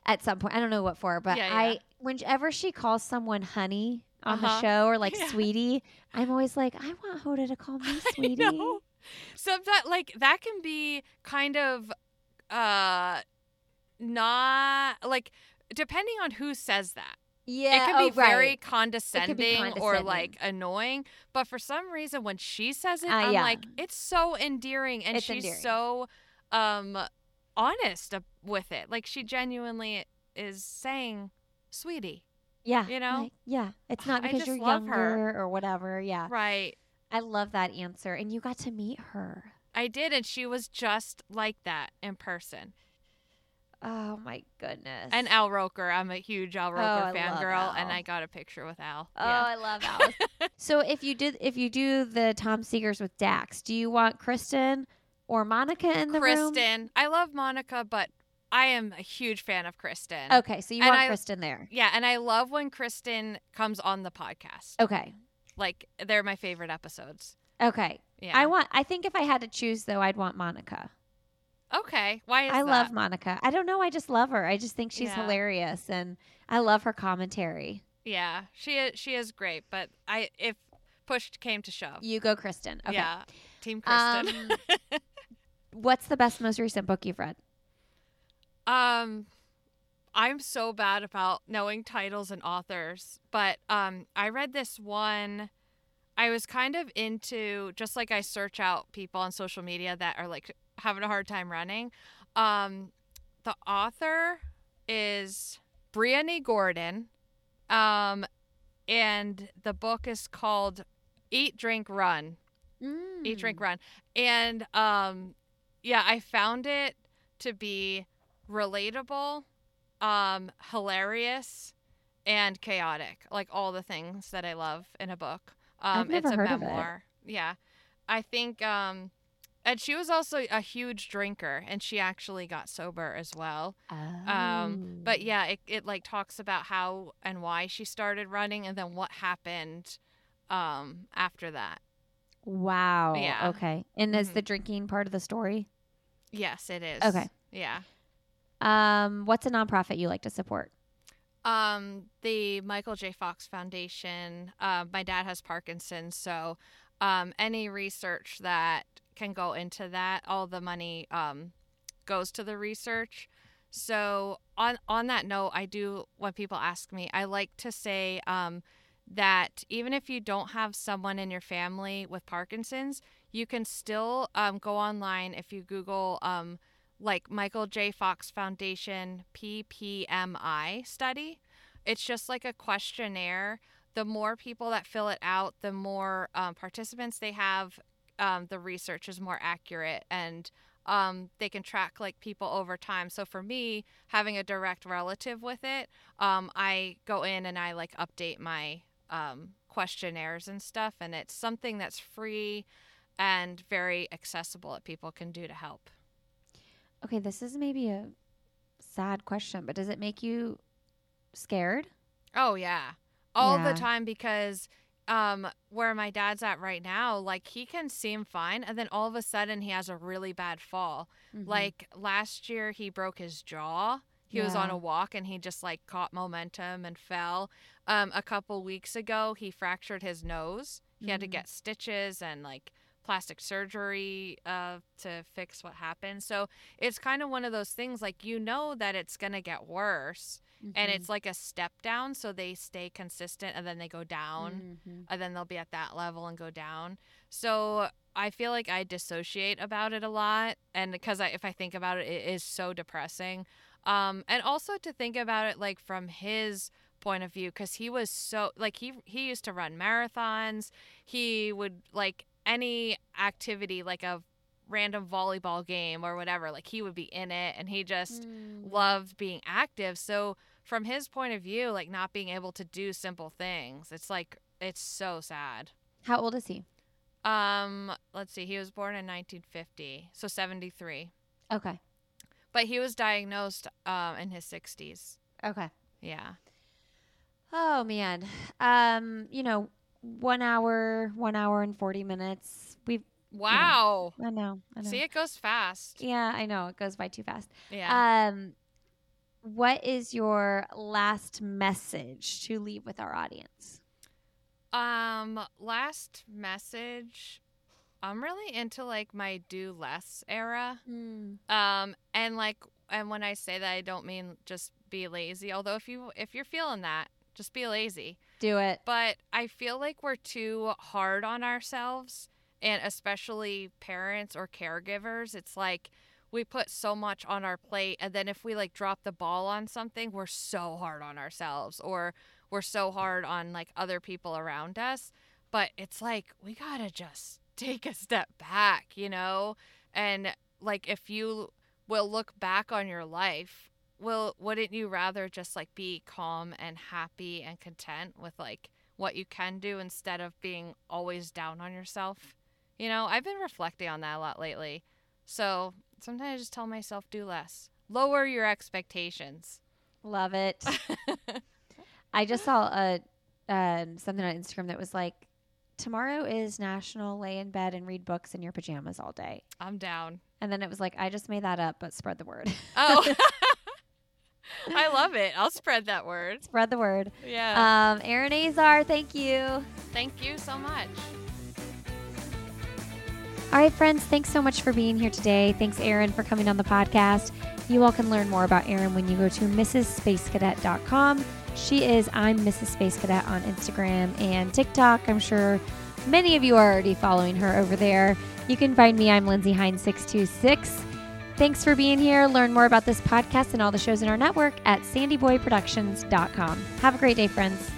at some point. I don't know what for, but Yeah, yeah. I, whenever she calls someone honey on Uh-huh. the show or like Yeah. sweetie, I'm always like, I want Hoda to call me sweetie. I know. Sometimes like that can be kind of uh not like depending on who says that. Yeah, it can be oh, right. very condescending, or like annoying. But for some reason when she says it, Uh, I'm yeah. like, it's so endearing and It's she's endearing. so um honest with it. Like she genuinely is saying, Sweetie. Yeah, you know? like, yeah. It's not because you're love younger her. or whatever. Yeah, Right. I love that answer, and you got to meet her. I did, and she was just like that in person. Oh my goodness. And Al Roker, I'm a huge Al Roker oh, love fangirl, and I got a picture with Al. Oh, yeah. I love Al. so if you did, if you do the Tom Seegers with Dax, do you want Kristen or Monica in the room? Kristen, I love Monica, but I am a huge fan of Kristen. Okay, so you And want I- Kristen there. Yeah, and I love when Kristen comes on the podcast. Okay. Like they're my favorite episodes. Okay. Yeah. I want. I think if I had to choose, though, I'd want Monica. Okay. Why is I that? love Monica. I don't know. I just love her. I just think she's Yeah. hilarious, and I love her commentary. Yeah, she is. She is great, but I if pushed came to shove, You go, Kristen. Okay. yeah, Team Kristen. What's the best, most recent book you've read? Um, I'm so bad about knowing titles and authors, but um, I read this one. I was kind of into just like I search out people on social media that are like having a hard time running. Um, the author is Bryony Gordon, um, and the book is called Eat, Drink, Run. Eat, Mm. Drink, Run. And um, yeah, I found it to be relatable, um, hilarious, and chaotic. Like all the things that I love in a book. Um, I've never it's a heard of it. memoir. Yeah. I think um and she was also a huge drinker and she actually got sober as well. Um Oh. but yeah, it, it like talks about how and why she started running and then what happened um after that. Wow. Yeah. Okay. And is Mhm. the drinking part of the story? Yes, it is. Okay. Yeah. Um, what's a nonprofit you like to support? Um, the Michael J. Fox Foundation. Uh, my dad has Parkinson's, so um, any research that can go into that, all the money um, goes to the research. So on on that note, I do when people ask me, I like to say um, that even if you don't have someone in your family with Parkinson's, you can still um, go online if you Google um, like Michael J. Fox Foundation PPMI study. It's just like a questionnaire. The more people that fill it out, the more um, participants they have, um, the research is more accurate and um, they can track like people over time. So for me, having a direct relative with it, um, I go in and I like update my um, questionnaires and stuff, and it's something that's free and very accessible that people can do to help. Okay, this is maybe a sad question, but does it make you scared? Oh yeah. All Yeah. the time because um where my dad's at right now, like he can seem fine and then all of a sudden he has a really bad fall. Mm-hmm. Like last year he broke his jaw. He was on a walk and he just like caught momentum and fell. Um a couple weeks ago he fractured his nose. He had to Mhm. get stitches and like plastic surgery uh to fix what happened. So it's kind of one of those things like you know that it's going to get worse and Mhm. it's like a step down so they stay consistent and then they go down Mhm. and then they'll be at that level and go down so i feel like i dissociate about it a lot and because I, if i think about it it is so depressing um and also to think about it like from his point of view because he was so like he he used to run marathons he would like any activity like a random volleyball game or whatever like he would be in it and he just Mm. loved being active. So from his point of view, like not being able to do simple things, it's like it's so sad. How old is he? Um, let's see, he was born in 1950, so 73. Okay. But he was diagnosed um in his 60s. Okay. Yeah. Oh man. Um, you know, one hour, one hour and forty minutes. We've Wow. I know. I know. See, it goes fast. Yeah, I know. It goes by too fast. Yeah. Um what is your last message to leave with our audience? Um, last message. I'm really into like my do less era. Um, and like, and when I say that, I don't mean just be lazy. Although if you if you're feeling that, just be lazy. Do it. But I feel like we're too hard on ourselves, and especially parents or caregivers. It's like we put so much on our plate, and then if we like drop the ball on something, we're so hard on ourselves, or we're so hard on like other people around us. But it's like we gotta just take a step back, you know, and like if you will look back on your life will wouldn't you rather just like be calm and happy and content with like what you can do instead of being always down on yourself? You know i've been reflecting on that a lot lately. So sometimes i just tell myself do less. Lower your expectations. Love it. I just saw a um, something on Instagram that was like, "Tomorrow is National Lay in Bed and Read Books in Your Pajamas All Day," i'm down. And then it was like, "I just made that up, but spread the word. oh. I love it. I'll spread that word. Spread the word." yeah. Um, Erin Azar, thank you. thank you so much All right, friends, thanks so much for being here today. Thanks, Erin, for coming on the podcast. You all can learn more about Erin when you go to mrsspacecadet.com. She is I'm Mrs. Space Cadet on Instagram and TikTok. I'm sure many of you are already following her over there. You can find me, I'm Lindsey Hein 626. Thanks for being here. Learn more about this podcast and all the shows in our network at sandyboyproductions.com. Have a great day, friends.